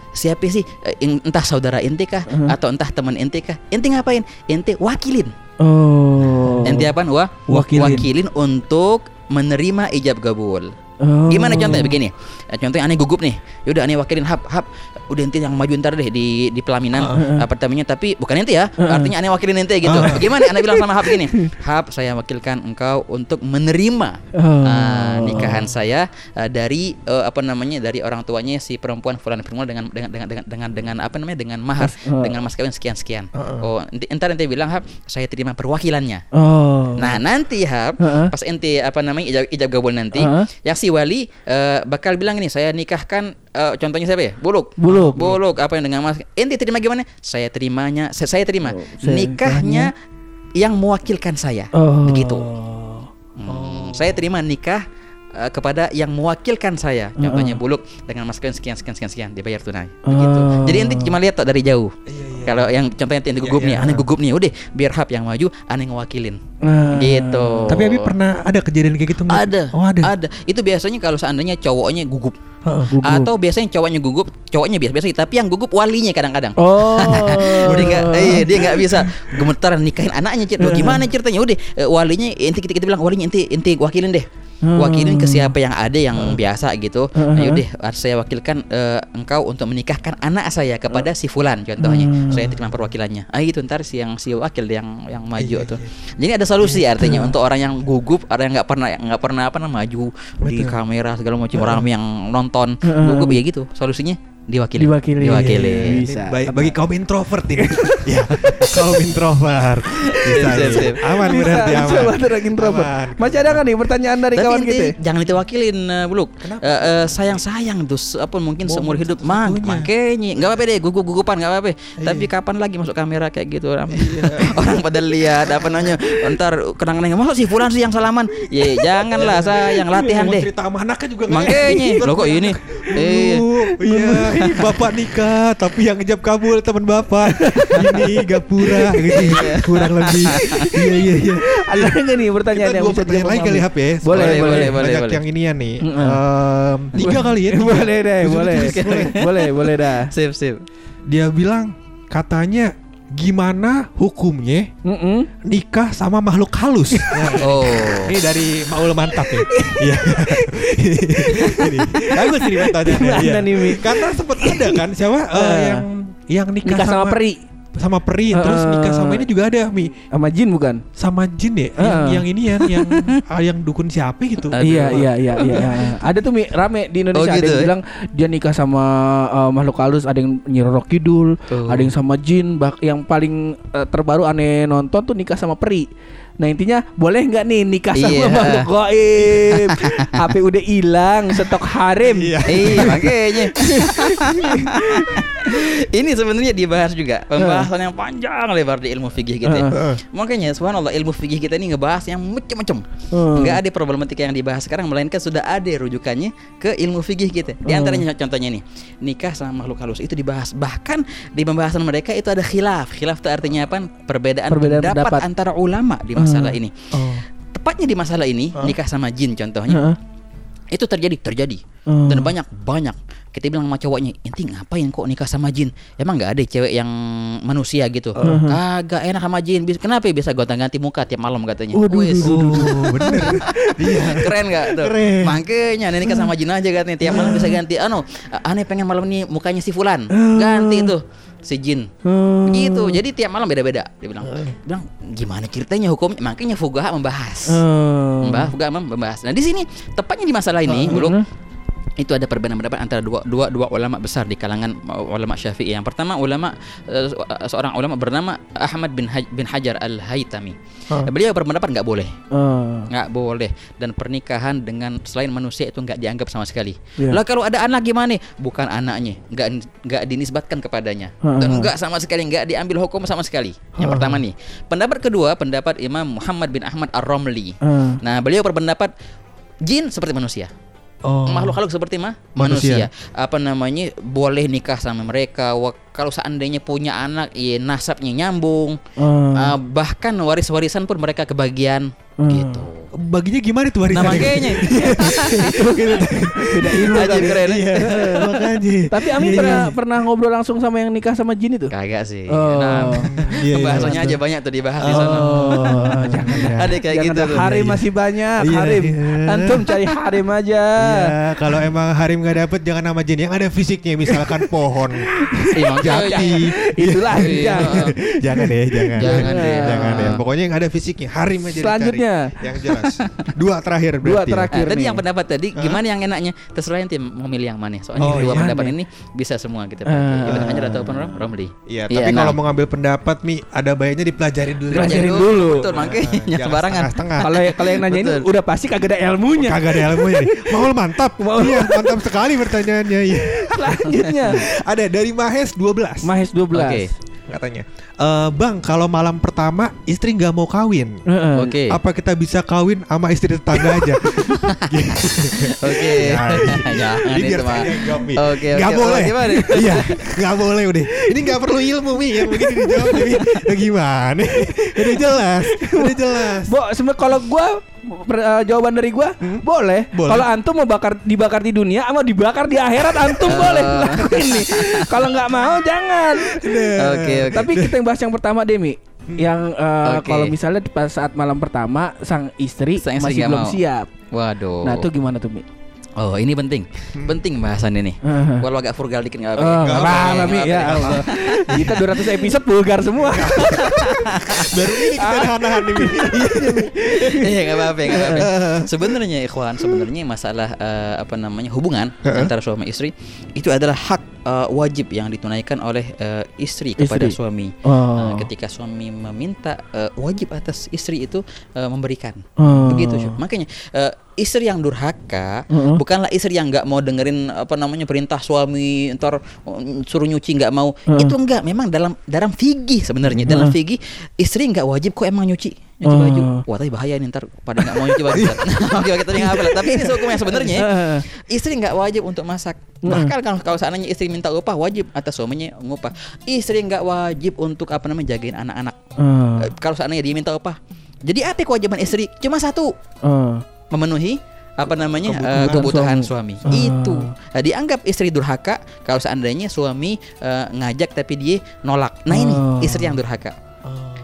Siapa sih Eh, entah saudara inti kah atau entah teman inti kah? Inti ngapain? Inti wakilin. Oh. Inti apaan? Wah, Wakilin. wakilin untuk menerima ijab gabul. Oh. Gimana contohnya begini? Eh, Contohnya aneh gugup nih. Yaudah aneh wakilin hap hap. Udah ente yang maju ntar deh di di pelaminan apartemennya tapi bukan ente ya. Artinya aneh wakilin ente gitu. Gimana aneh bilang sama hap gini? Hap saya wakilkan engkau untuk menerima Oh. ah, nikahan saya ah, dari eh, apa namanya dari orang tuanya si perempuan fulan perempuan dengan dengan dengan dengan dengan, dengan apa namanya dengan mahar oh. dengan mas kawin sekian sekian. Oh, ente, entar ente bilang hap saya terima perwakilannya. Oh. Nah nanti Hap Heeh. pas ente apa namanya ijab, ijab gabul nanti Heeh. yang si wali eh, bakal bilang ini saya nikahkan eh, contohnya siapa ya? Buluk. Buluk. Buluk. Apa yang dengan mas? Ente terima gimana? Saya terimanya saya, saya terima. Oh, saya nikahnya yang mewakilkan saya. Oh. begitu. Hmm, saya terima nikah eh, kepada yang mewakilkan saya. Contohnya Buluk dengan mas kawin sekian sekian sekian sekian dibayar tunai. Begitu. Oh. jadi ente cuma lihat tak dari jauh kalau yang contohnya ente gugup Iya, nih iya. aneh gugup nih udah biar hap yang maju aneh ngewakilin Nah. gitu Tapi Abi pernah ada kejadian kayak gitu nggak? ada, Oh ada. ada. Itu biasanya kalau seandainya cowoknya gugup, Heeh. Gugup. atau biasanya cowoknya gugup, cowoknya biasa-biasa, tapi yang gugup walinya kadang-kadang. Oh. Udah nggak, eh, dia nggak bisa gemetar nikahin anaknya. Cer. Loh, gimana ceritanya? Udah eh, walinya inti kita, kita bilang walinya inti inti wakilin deh. Wakilin ke siapa yang ada yang biasa gitu. Ayo deh, saya wakilkan eh, engkau untuk menikahkan anak saya kepada si fulan contohnya. Saya terima perwakilannya. Ah gitu ntar si yang si wakil yang yang maju tuh. Jadi ada solusi artinya untuk orang yang gugup, ada yang nggak pernah nggak pernah apa namanya maju di kamera segala macam orang yang nonton gugup ya gitu. Solusinya diwakili. Diwakili. Diwakili. Bisa. Baik bagi kaum introvert ini. ya, kaum introvert. Bisa. Sip. ya. Aman Bisa, berarti bisa aman. banget lagi introvert. Aman. Masih ada kan nih pertanyaan dari Tapi kawan kita? jangan ditewakilin uh, Buluk. Eh, eh, sayang-sayang dus apa mungkin seumur hidup mak makanya nggak apa-apa deh gugup-gugupan nggak apa-apa. Tapi kapan lagi masuk kamera kayak gitu orang, orang pada lihat apa namanya ntar kenang-kenang masa si fulan sih yang salaman. Ye janganlah sayang latihan deh. cerita sama anaknya juga nggak Makanya enak. lo kok ini eh iya, ini bapak nikah, tapi yang ngejab kabul teman bapak. ini gapura gitu. Kurang lebih. Iya iya iya. Ada nggak nih pertanyaan Kita dua bisa pertanyaan lagi kali? HP ya. Boleh, boleh, boleh, boleh. yang inian nih. Mm-mm. Em, tiga kali ya. boleh deh, boleh. boleh, boleh dah. sip sip. Dia bilang katanya gimana hukumnya Mm-mm. nikah sama makhluk halus. Oh. Ini dari Maul mantap ya. Iya. Ini bagus ini pertanyaannya. Iya. Karena sempat ada kan siapa eh, Eh. yang yang nikah, Nikah sama peri. Sama peri terus Eh. nikah sama ini juga ada Mi Sama jin bukan? sama jin ya yang Eh. yang ini ya yang yang dukun siapa gitu. Aduh. Iya iya iya iya. Ada tuh Mi, rame di Indonesia Oh, ada gitu, yang ya? bilang dia nikah sama uh, makhluk halus, ada yang nyirorok kidul, Oh. ada yang sama jin, bak yang paling uh, terbaru aneh nonton tuh nikah sama peri. Nah intinya boleh nggak nih nikah sama Iya. makhluk gaib? HP udah hilang, stok harem. Iya. Eh makanya Ini sebenarnya dibahas juga Pembahasan yang panjang lebar di ilmu fikih kita Heeh. Makanya subhanallah ilmu fikih kita ini ngebahas yang macam-macam. Hmm. Nggak ada problematika yang dibahas sekarang Melainkan sudah ada rujukannya ke ilmu fikih kita. Di antaranya contohnya nih Nikah sama makhluk halus itu dibahas. Bahkan di pembahasan mereka itu ada khilaf. Khilaf itu artinya apa? Perbedaan, Perbedaan pendapat, pendapat. antara ulama di masalah ini. Oh. Tepatnya di masalah ini Nikah sama jin contohnya itu terjadi terjadi. Dan banyak banyak kita bilang sama cowoknya inti ngapain kok nikah sama jin? Emang nggak ada cewek yang manusia gitu. Kagak enak sama jin. Kenapa ya bisa gonta ganti muka tiap malam katanya? Waduh. Oh, bener. Iya. keren nggak tuh? Keren. makanya nih nikah sama jin aja katanya. Tiap malam bisa ganti. Anu aneh pengen malam ini mukanya si fulan. Ganti tuh si jin. Hmm. gitu jadi tiap malam beda-beda dia bilang. Bilang gimana ceritanya hukumnya? Makanya fugaha membahas. Hmm. Mbah Fuga Imam membahas. Nah di sini tepatnya di masalah ini, Buluk, itu ada perbedaan pendapat antara dua dua dua ulama besar di kalangan uh, ulama Syafi'i. Yang pertama ulama uh, seorang ulama bernama Ahmad bin Haj- bin Hajar Al Haytami. Beliau berpendapat nggak boleh, Hmm. nggak boleh dan pernikahan dengan selain manusia itu nggak dianggap sama sekali. Iya. Lah kalau ada anak gimana? Bukan anaknya, nggak nggak dinisbatkan kepadanya Ha, dan nggak sama sekali nggak diambil hukum sama sekali. Yang pertama nih. Pendapat kedua pendapat Imam Muhammad bin Ahmad Ar-Romli. Hmm. Nah, beliau berpendapat jin seperti manusia. Oh. Makhluk halus seperti mah Manusia. manusia. Apa namanya? Boleh nikah sama mereka. Kalau seandainya punya anak, ya nasabnya nyambung. Hmm. Ah, bahkan waris-warisan pun mereka kebagian gitu. Baginya gimana tuh warisan? Nah, makanya Beda ilmu Aja keren. Iya, makanya. Tapi Ami Iya, pernah iya. pernah ngobrol langsung sama yang nikah sama jin itu? kagak sih. Oh. Nah, Iya, iya, bahasanya aja banyak tuh dibahas di sana. Oh, jangan. Ada kayak gitu. Harim Iya, masih banyak, Iya, harim. iya. Antum cari harim aja. Iya, kalau emang Harim nggak dapet jangan nama jin yang ada fisiknya misalkan pohon, Iya, jati. Itulah Iya. jangan. jangan deh, jangan. Jangan deh. Jangan deh. Pokoknya yang ada fisiknya Harim aja. Selanjutnya. yang jelas. Dua terakhir Dua berarti. ya. terakhir. Nah, tadi nih. yang pendapat tadi gimana yang enaknya terserah nanti mau milih yang mana. Soalnya Oh, dua iya. pendapat ini bisa semua kita Eh. pakai. Ibn Hajar ataupun Rom- Romli. Iya, tapi kalau mau ngambil pendapat Mi, ada baiknya dipelajarin dulu. Pelajarin dulu. Betul, makanya Jangan sembarangan. Kalau kalau yang nanya ini udah pasti kagak ada ilmunya. Kagak ada ilmunya nih. Maul mantap. Iya, mantap sekali pertanyaannya. Iya. Selanjutnya Ada dari Mahes 12. Mahes 12. Oke. Katanya. Eh, bang, kalau malam pertama istri nggak mau kawin, Heeh. Oke. apa kita bisa kawin sama istri tetangga aja? Oke. Ya, Jangan Ini biar. Oke, Nggak oke. boleh. Gimana? Iya, nggak boleh udah. Ini nggak perlu ilmu mi yang begini dijawab. Ya, gimana? udah jelas, udah jelas. Bo, sebenarnya kalau gua per- eh, jawaban dari gua boleh. Boleh. Kalau antum mau bakar dibakar di dunia sama dibakar di akhirat antum boleh lakuin nih. Kalau nggak mau jangan. Oke, oke. Tapi kita yang bahas yang pertama Demi. yang eh, Oke. kalau misalnya pas saat malam pertama sang istri Sang istri masih belum mau. siap. Waduh. Nah, itu gimana tuh, Mi? Oh, ini penting. Penting bahasan ini. Heeh. Walau agak frugal dikit enggak Oh, nggak apa-apa, Mi. Ya Allah. Kita 200 episode vulgar semua. Baru ini kita nahan-nahan nih. Mi. Iya nggak apa-apa, nggak apa-apa. Sebenarnya ikhwan, sebenarnya masalah eh, apa namanya hubungan antara suami istri itu adalah hak eh, wajib yang ditunaikan oleh eh, istri kepada Istri. suami. Oh. Nah, ketika suami meminta eh, wajib atas istri itu eh, memberikan. Oh. Begitu, Syuk. Makanya eh, istri yang durhaka Mm-mm. bukanlah istri yang nggak mau dengerin apa namanya perintah suami ntar mm, suruh nyuci nggak mau. Mm. Itu enggak, memang dalam dalam fikih sebenarnya. Dalam Mm. fikih istri nggak wajib kok emang nyuci nyuci Oh. baju. Wah, tapi bahaya nih ntar pada nggak mau nyuci baju. Oke, apa lah. Tapi ini hukum yang sebenarnya Heeh. istri nggak wajib untuk masak. Bahkan kalau kalau seandainya istri minta upah wajib atas suaminya ngupah. Istri nggak wajib untuk apa namanya jagain anak-anak. Eh, Kalau seandainya dia minta upah. Jadi apa kewajiban istri? Cuma satu, Oh. memenuhi apa namanya Kebutuhan eh, kebutuhan suami. Ah. Itu Nah, dianggap istri durhaka kalau seandainya suami eh, ngajak tapi dia nolak. Nah ini istri yang durhaka.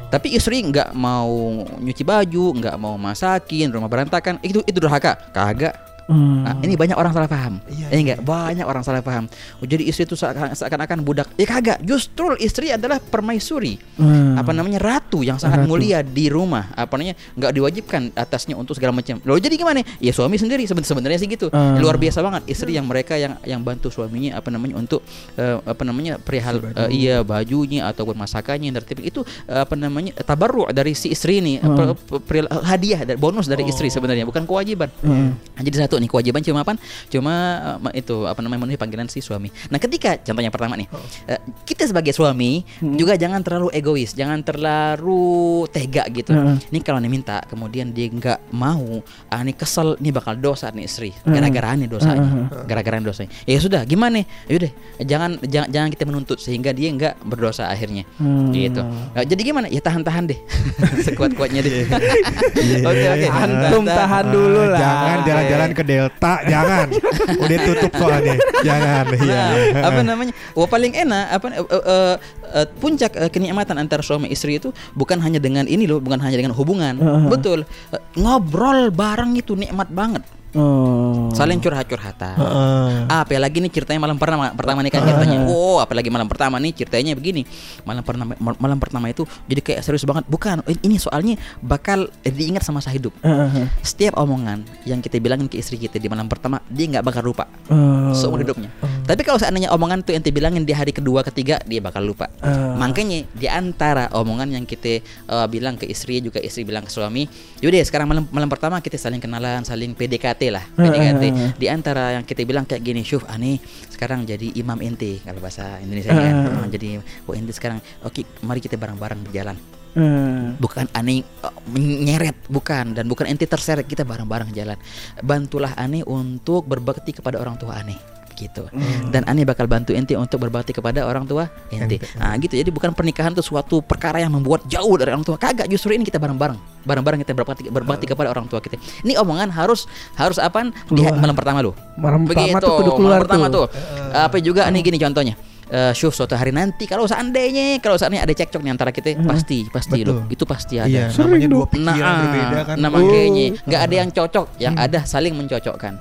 Tapi istri nggak mau nyuci baju, nggak mau masakin, rumah berantakan, itu itu durhaka. Kagak. Hmm. Nah, ini banyak orang salah paham. Iya, Iya enggak? Banyak orang salah paham. Oh, jadi istri itu seakan- seakan-akan budak. Ya kagak. Justru istri adalah permaisuri. Hmm. Apa namanya? ratu yang sangat Ratu. mulia di rumah. Apa namanya? nggak diwajibkan atasnya untuk segala macam. Loh, jadi gimana? Ya suami sendiri seben- sebenarnya sih gitu. Hmm. Luar biasa banget istri yang mereka yang yang bantu suaminya apa namanya untuk eh, apa namanya? perihal eh, iya bajunya ataupun masakannya yang tertib itu eh, apa namanya? tabarru dari si istri ini, Hmm. per- per- perihal- hadiah dari bonus dari istri sebenarnya bukan kewajiban. Hmm. Nah, jadi satu nih kewajiban cuma apa? Cuma uh, itu apa namanya memenuhi panggilan si suami. Nah, ketika contohnya pertama nih, uh, kita sebagai suami juga jangan terlalu egois, jangan terlalu tega gitu. Nih kalau nih minta, kemudian dia nggak mau, ah nih kesel, nih bakal dosa nih istri. Gara-gara nih dosanya, gara-gara nih dosanya. Ya sudah, gimana? Yaudah, jangan jangan jangan kita menuntut sehingga dia nggak berdosa akhirnya. Hmm. Gitu. Nah, jadi gimana? Ya tahan-tahan deh, sekuat-kuatnya deh. Oke oke. Antum tahan dulu lah. Jangan jalan-jalan ke Delta, jangan. Udah tutup soalnya. Jangan. Iya. Nah, apa namanya? Wah paling enak apa eh, eh, eh, puncak eh, kenikmatan antara suami istri itu bukan hanya dengan ini loh, bukan hanya dengan hubungan. Heeh. Betul. Eh, ngobrol bareng itu nikmat banget. Oh. Saling curhat-curhatan. Heeh. Ah, apalagi nih ceritanya malam pertama pertama nih kan ceritanya. Oh, apalagi malam pertama nih ceritanya begini. Malam pertama malam pertama itu jadi kayak serius banget. Bukan, ini soalnya bakal diingat sama masa hidup. Heeh. Setiap omongan yang kita bilangin ke istri kita di malam pertama, dia nggak bakal lupa Oh. seumur hidupnya. Tapi kalau seandainya omongan tuh yang dibilangin di hari kedua, ketiga, dia bakal lupa. Ah. Makanya di antara omongan yang kita eh, bilang ke istri juga istri bilang ke suami, yaudah sekarang malam malam pertama kita saling kenalan, saling PDKT lah, PDKT. Ah. Di antara yang kita bilang kayak gini, Syuf, ani sekarang jadi imam ente kalau bahasa Indonesia Ah. kan. Ah, jadi oh ente sekarang, oke, mari kita bareng-bareng berjalan Hmm. bukan aneh uh, menyeret bukan dan bukan ente terseret kita bareng-bareng jalan bantulah aneh untuk berbakti kepada orang tua aneh gitu. Dan aneh bakal bantu ente untuk berbakti kepada orang tua ente nah gitu. Jadi bukan pernikahan itu suatu perkara yang membuat jauh dari orang tua. Kagak justru ini kita bareng-bareng. Bareng-bareng kita berbakti berbakti kepada orang tua kita. Ini omongan harus harus apa di malam pertama lu Malam pertama tuh kudu keluar malam pertama tuh. tuh. Apa juga? Nih gini contohnya. Eh Syuf suatu hari nanti kalau seandainya kalau seandainya ada cekcok nih antara kita pasti pasti Betul. loh itu pasti ada. Iya, namanya dua pikiran Nah, berbeda kan. nah makanya nggak ada yang cocok, yang ada saling mencocokkan.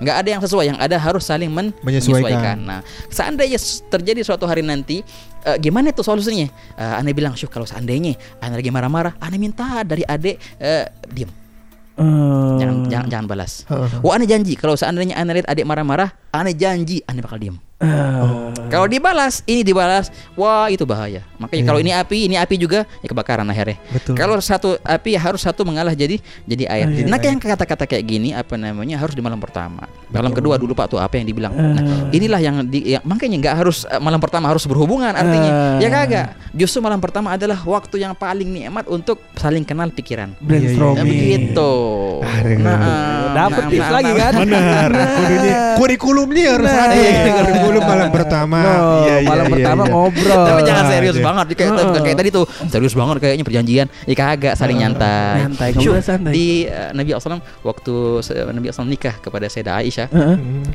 Nggak ada yang sesuai, yang ada harus saling men- Menyesuaikan. menyesuaikan. Nah, seandainya terjadi suatu hari nanti, eh, gimana tuh solusinya? Eh, aneh bilang, Syuf kalau seandainya aneh lagi marah-marah, aneh minta dari adek eh, diem, Oh. jangan jangan jangan balas. Heeh. Wah aneh janji kalau seandainya aneh lihat adik marah-marah, aneh janji aneh bakal diem. Ah. Kalau dibalas, ini dibalas, wah itu bahaya. Makanya Iya. kalau ini api, ini api juga ya kebakaran akhirnya. Betul. Kalau satu api ya harus satu mengalah jadi jadi air. Ah, iya. nah yang kata-kata kayak gini apa namanya harus di malam pertama. Malam kedua dulu Pak tuh apa yang dibilang. Nah, inilah yang di yang, makanya nggak harus eh, malam pertama harus berhubungan artinya. Ah. Ya kagak. Justru malam pertama adalah waktu yang paling nikmat untuk saling kenal pikiran. Iya, Ya, brainstorming. begitu. Aduh. Nah, Dapet nah, tips nah, lagi nah, kan? Benar. Kudunya kurikulumnya harus Nah, ada. Iya, kurikulum Dulu malam pertama. No, Iya, iya, malam iya, pertama iya. ngobrol. Tapi jangan serius banget kayak bukan kayak tadi tuh serius banget kayaknya perjanjian. Ya kagak saling nyantai. Nyantai, Syuk, ngobrol santai. Di eh, Nabi SAW waktu se- Nabi SAW nikah kepada Sayyidah Aisyah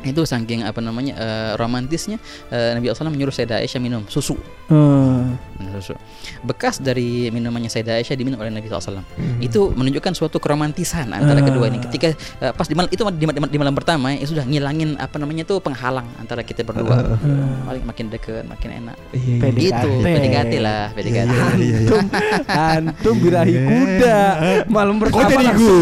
itu saking apa namanya eh, romantisnya eh, Nabi SAW menyuruh Sayyidah Aisyah minum susu Hmm. minum susu bekas dari minumannya Sayyidah Aisyah diminum oleh Nabi SAW itu menunjukkan suatu keromantisan antara kedua ini ketika eh, pas di malam itu di, di- di malam pertama ya sudah ngilangin apa namanya tuh penghalang antara kita berdua makin makin deket makin enak PDKT. itu PDKT lah PDKT Antum, antum birahi kuda. Malam pertama Kok jadi gue?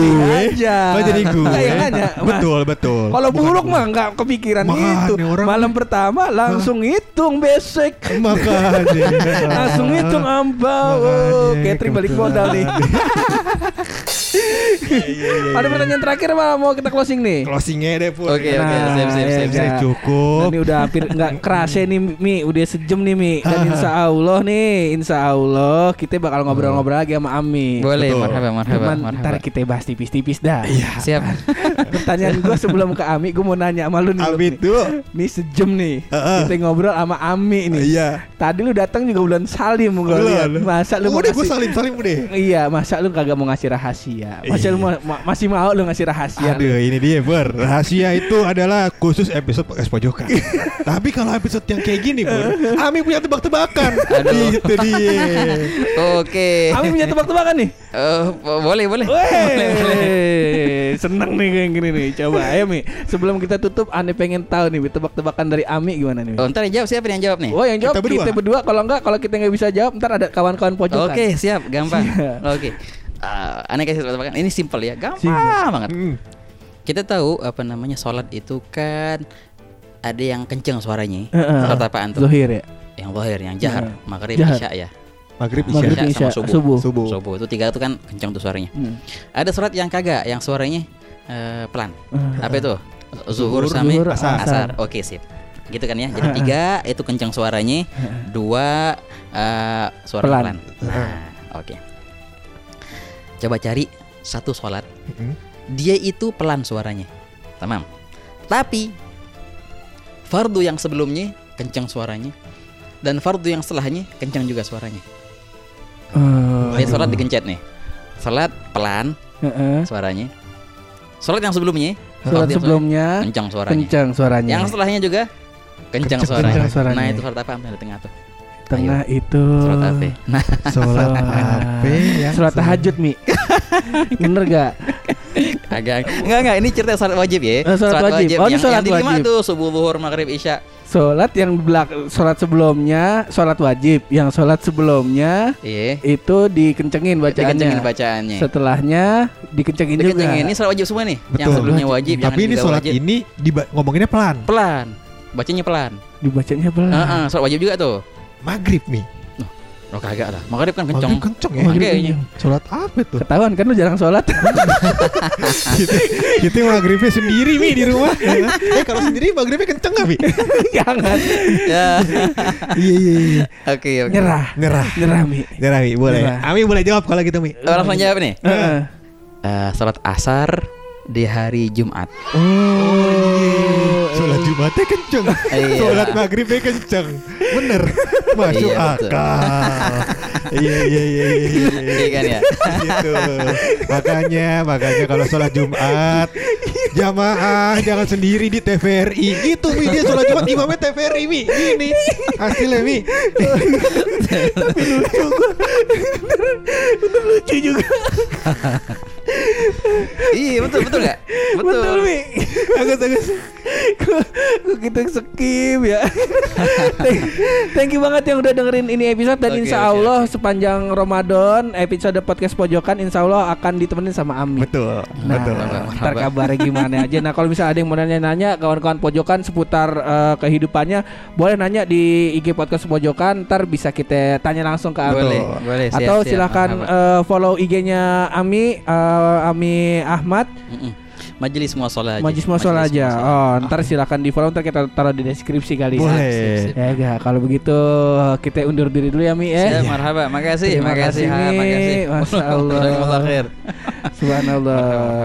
aja. Kok jadi gue? Betul, betul. Kalau buruk mah nggak kepikiran itu. orang- Malam pertama langsung hitung besek. Makanya. langsung hitung ambau. Catering balik modal nih. Ada pertanyaan terakhir apa mau kita closing nih? Closingnya deh Pur. Oke, oke, Nah, sip, sip, ya sip, sip. Cukup. Nah, ini udah nggak kerasa nih Mi, udah sejam nih Mi. Dan insya Allah nih, insya Allah kita bakal ngobrol-ngobrol lagi sama Ami. boleh Betul. marhaba marhaba Cuman marhaba ntar kita bahas tipis-tipis dah. siap Pertanyaan gue sebelum ke Ami, gue mau nanya sama lu nih. Abi Lu, Mi. tuh. Nih sejam nih, Heeh. kita ngobrol sama Ami nih. Iya. Tadi lu datang juga bulan Salim gue lihat. Bulan. Masa lu mau Udah gue salim salim udah. Iya, masa lu kagak mau ngasih rahasia? Masa lu mau- ma- masih mau lu ngasih rahasia? Aduh ini dia Pur Rahasia itu adalah khusus episode podcast pojokan Tapi kalau episode yang kayak gini Pur Ami punya tebak-tebakan Aduh. Itu dia oke Ami punya tebak-tebakan nih. Eh, boleh boleh boleh boleh seneng nih kayak gini nih. Coba ayo Mi, sebelum kita tutup, Ane pengen tahu nih tebak-tebakan dari Ami gimana nih? Oh, ntar yang jawab siapa yang jawab nih Oh yang jawab Kita berdua. kita berdua. Kalau enggak, kalau kita nggak bisa jawab, ntar ada kawan-kawan pojokan. Oke, siap, gampang. Oke. Ah, aneh kasih tebakan. Ini simple ya, gampang Simple. banget. Hmm. Kita tahu apa namanya sholat itu kan ada yang kenceng suaranya. Heeh. Sholat apaan tuh? Zuhir ya. Yang zahir, yang jahar, Heeh. maghrib, Jahar. isya ya. Maghrib Maghrib Isya Isya, sama subuh. subuh. Subuh Subuh itu tiga itu kan kenceng tuh suaranya. Hmm. Ada sholat yang kagak, yang suaranya eh, pelan. Eh, Apa itu? Zuhur Zuhur, sama asar. asar. Oke, sip. Gitu kan ya. Jadi tiga itu kenceng suaranya, dua eh, suara Pelan. pelan. Nah, oke. Coba cari satu sholat Mm-mm. dia itu pelan suaranya. Tamam. Tapi fardu yang sebelumnya kencang suaranya dan fardu yang setelahnya kencang juga suaranya. Eh, Ini sholat digencet nih. Sholat pelan heeh. suaranya. Sholat yang sebelumnya fardu yang sebelumnya kencang suaranya. kencang suaranya. Yang setelahnya juga kencang Kencang suaranya. suaranya. Nah, itu sholat apa yang di tengah tuh? Tengah itu Sholat apa? Nah, Sholat apa ya Sholat tahajud Mi. Bener gak? agak enggak enggak ini cerita sholat wajib ya. Eh, sholat wajib. Oh, ini yang, sholat yang dilima wajib. tuh subuh, zuhur, maghrib, isya. Sholat yang belak sholat sebelumnya sholat wajib. Yang sholat sebelumnya Iya. itu dikencengin bacaannya. Dikencengin bacaannya. Setelahnya dikencengin juga. Dikencengin. Ini sholat wajib semua nih. Yang Betul. sebelumnya wajib, yang Tapi ini juga sholat wajib. ini diba- ngomonginnya pelan pelan. Bacanya pelan. Dibacanya pelan. Heeh, sholat wajib juga tuh. Maghrib nih Oh kagak lah. Maghrib kan Maghrib kenceng. kenceng ya Maghrib kenceng. Sholat apa tuh Ketahuan kan lu jarang sholat. Kita, kita maghribnya sendiri Mi di rumah Eh kalau sendiri maghribnya kenceng gak Mi? Jangan. Ya. Iya iya iya Oke, oke. Nyerah. Nyerah Nyerah Mi. Nyerah Mi boleh Nyerah. Ami boleh jawab kalau gitu Mi langsung jawab nih. Heeh. Eh, sholat asar di hari Jumat. Oh. Sholat Jumatnya kenceng Iya. Sholat maghribnya kenceng Bener Masuk Iya, akal Iya iya iya iya, iya. Iya kan ya? gitu. Makanya, makanya kalau sholat Jumat jamaah jangan sendiri di TVRI. Gitu Mi dia sholat Jumat imamnya TVRI Mi. Gini hasilnya Mi. lucu juga. iya, betul betul enggak? Betul, Mi. Bagus bagus. Kok kok kita skip ya. thank, thank you banget yang udah dengerin ini episode dan Oke, insya Allah sepanjang Ramadan episode podcast pojokan insya Allah akan ditemenin sama Ami. Betul, Nah, betul. ntar kabarnya gimana aja. Nah, kalau misalnya ada yang mau nanya-nanya, kawan-kawan pojokan seputar eh, kehidupannya, boleh nanya di IG podcast pojokan. Ntar bisa kita tanya langsung ke Ami. Boleh, boleh. siap, Atau siap. eh, follow IG-nya Ami, eh, Ami Ahmad, Mm-mm. Majelis muasalah aja. Majelis aja. muasalah. Oh, ntar silakan di follow, ntar kita taruh di deskripsi kali. ya. Boleh. Ya enggak, kalau begitu kita undur diri dulu ya Mi ya. Siap, marhaba. Makasih, Terima makasih, kasih, ha, Mi. makasih. Masya Allah. Jazakumullah khair. Subhanallah.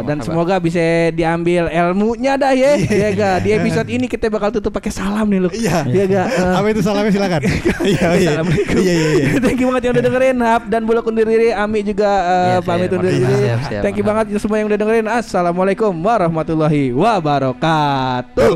Dan semoga bisa diambil ilmunya dah ya. Ya ga. Di episode ini kita bakal tutup pakai salam nih lu. Iya. Ya ga. Apa itu salamnya silakan. Iya iya. Assalamualaikum. Iya iya iya. Thank you banget yang udah dengerin Hap dan Buluk undur diri Ami juga eh, Siap, pamit undur diri. Thank you banget semua yang udah dengerin Assalamualaikum warahmatullahi wabarakatuh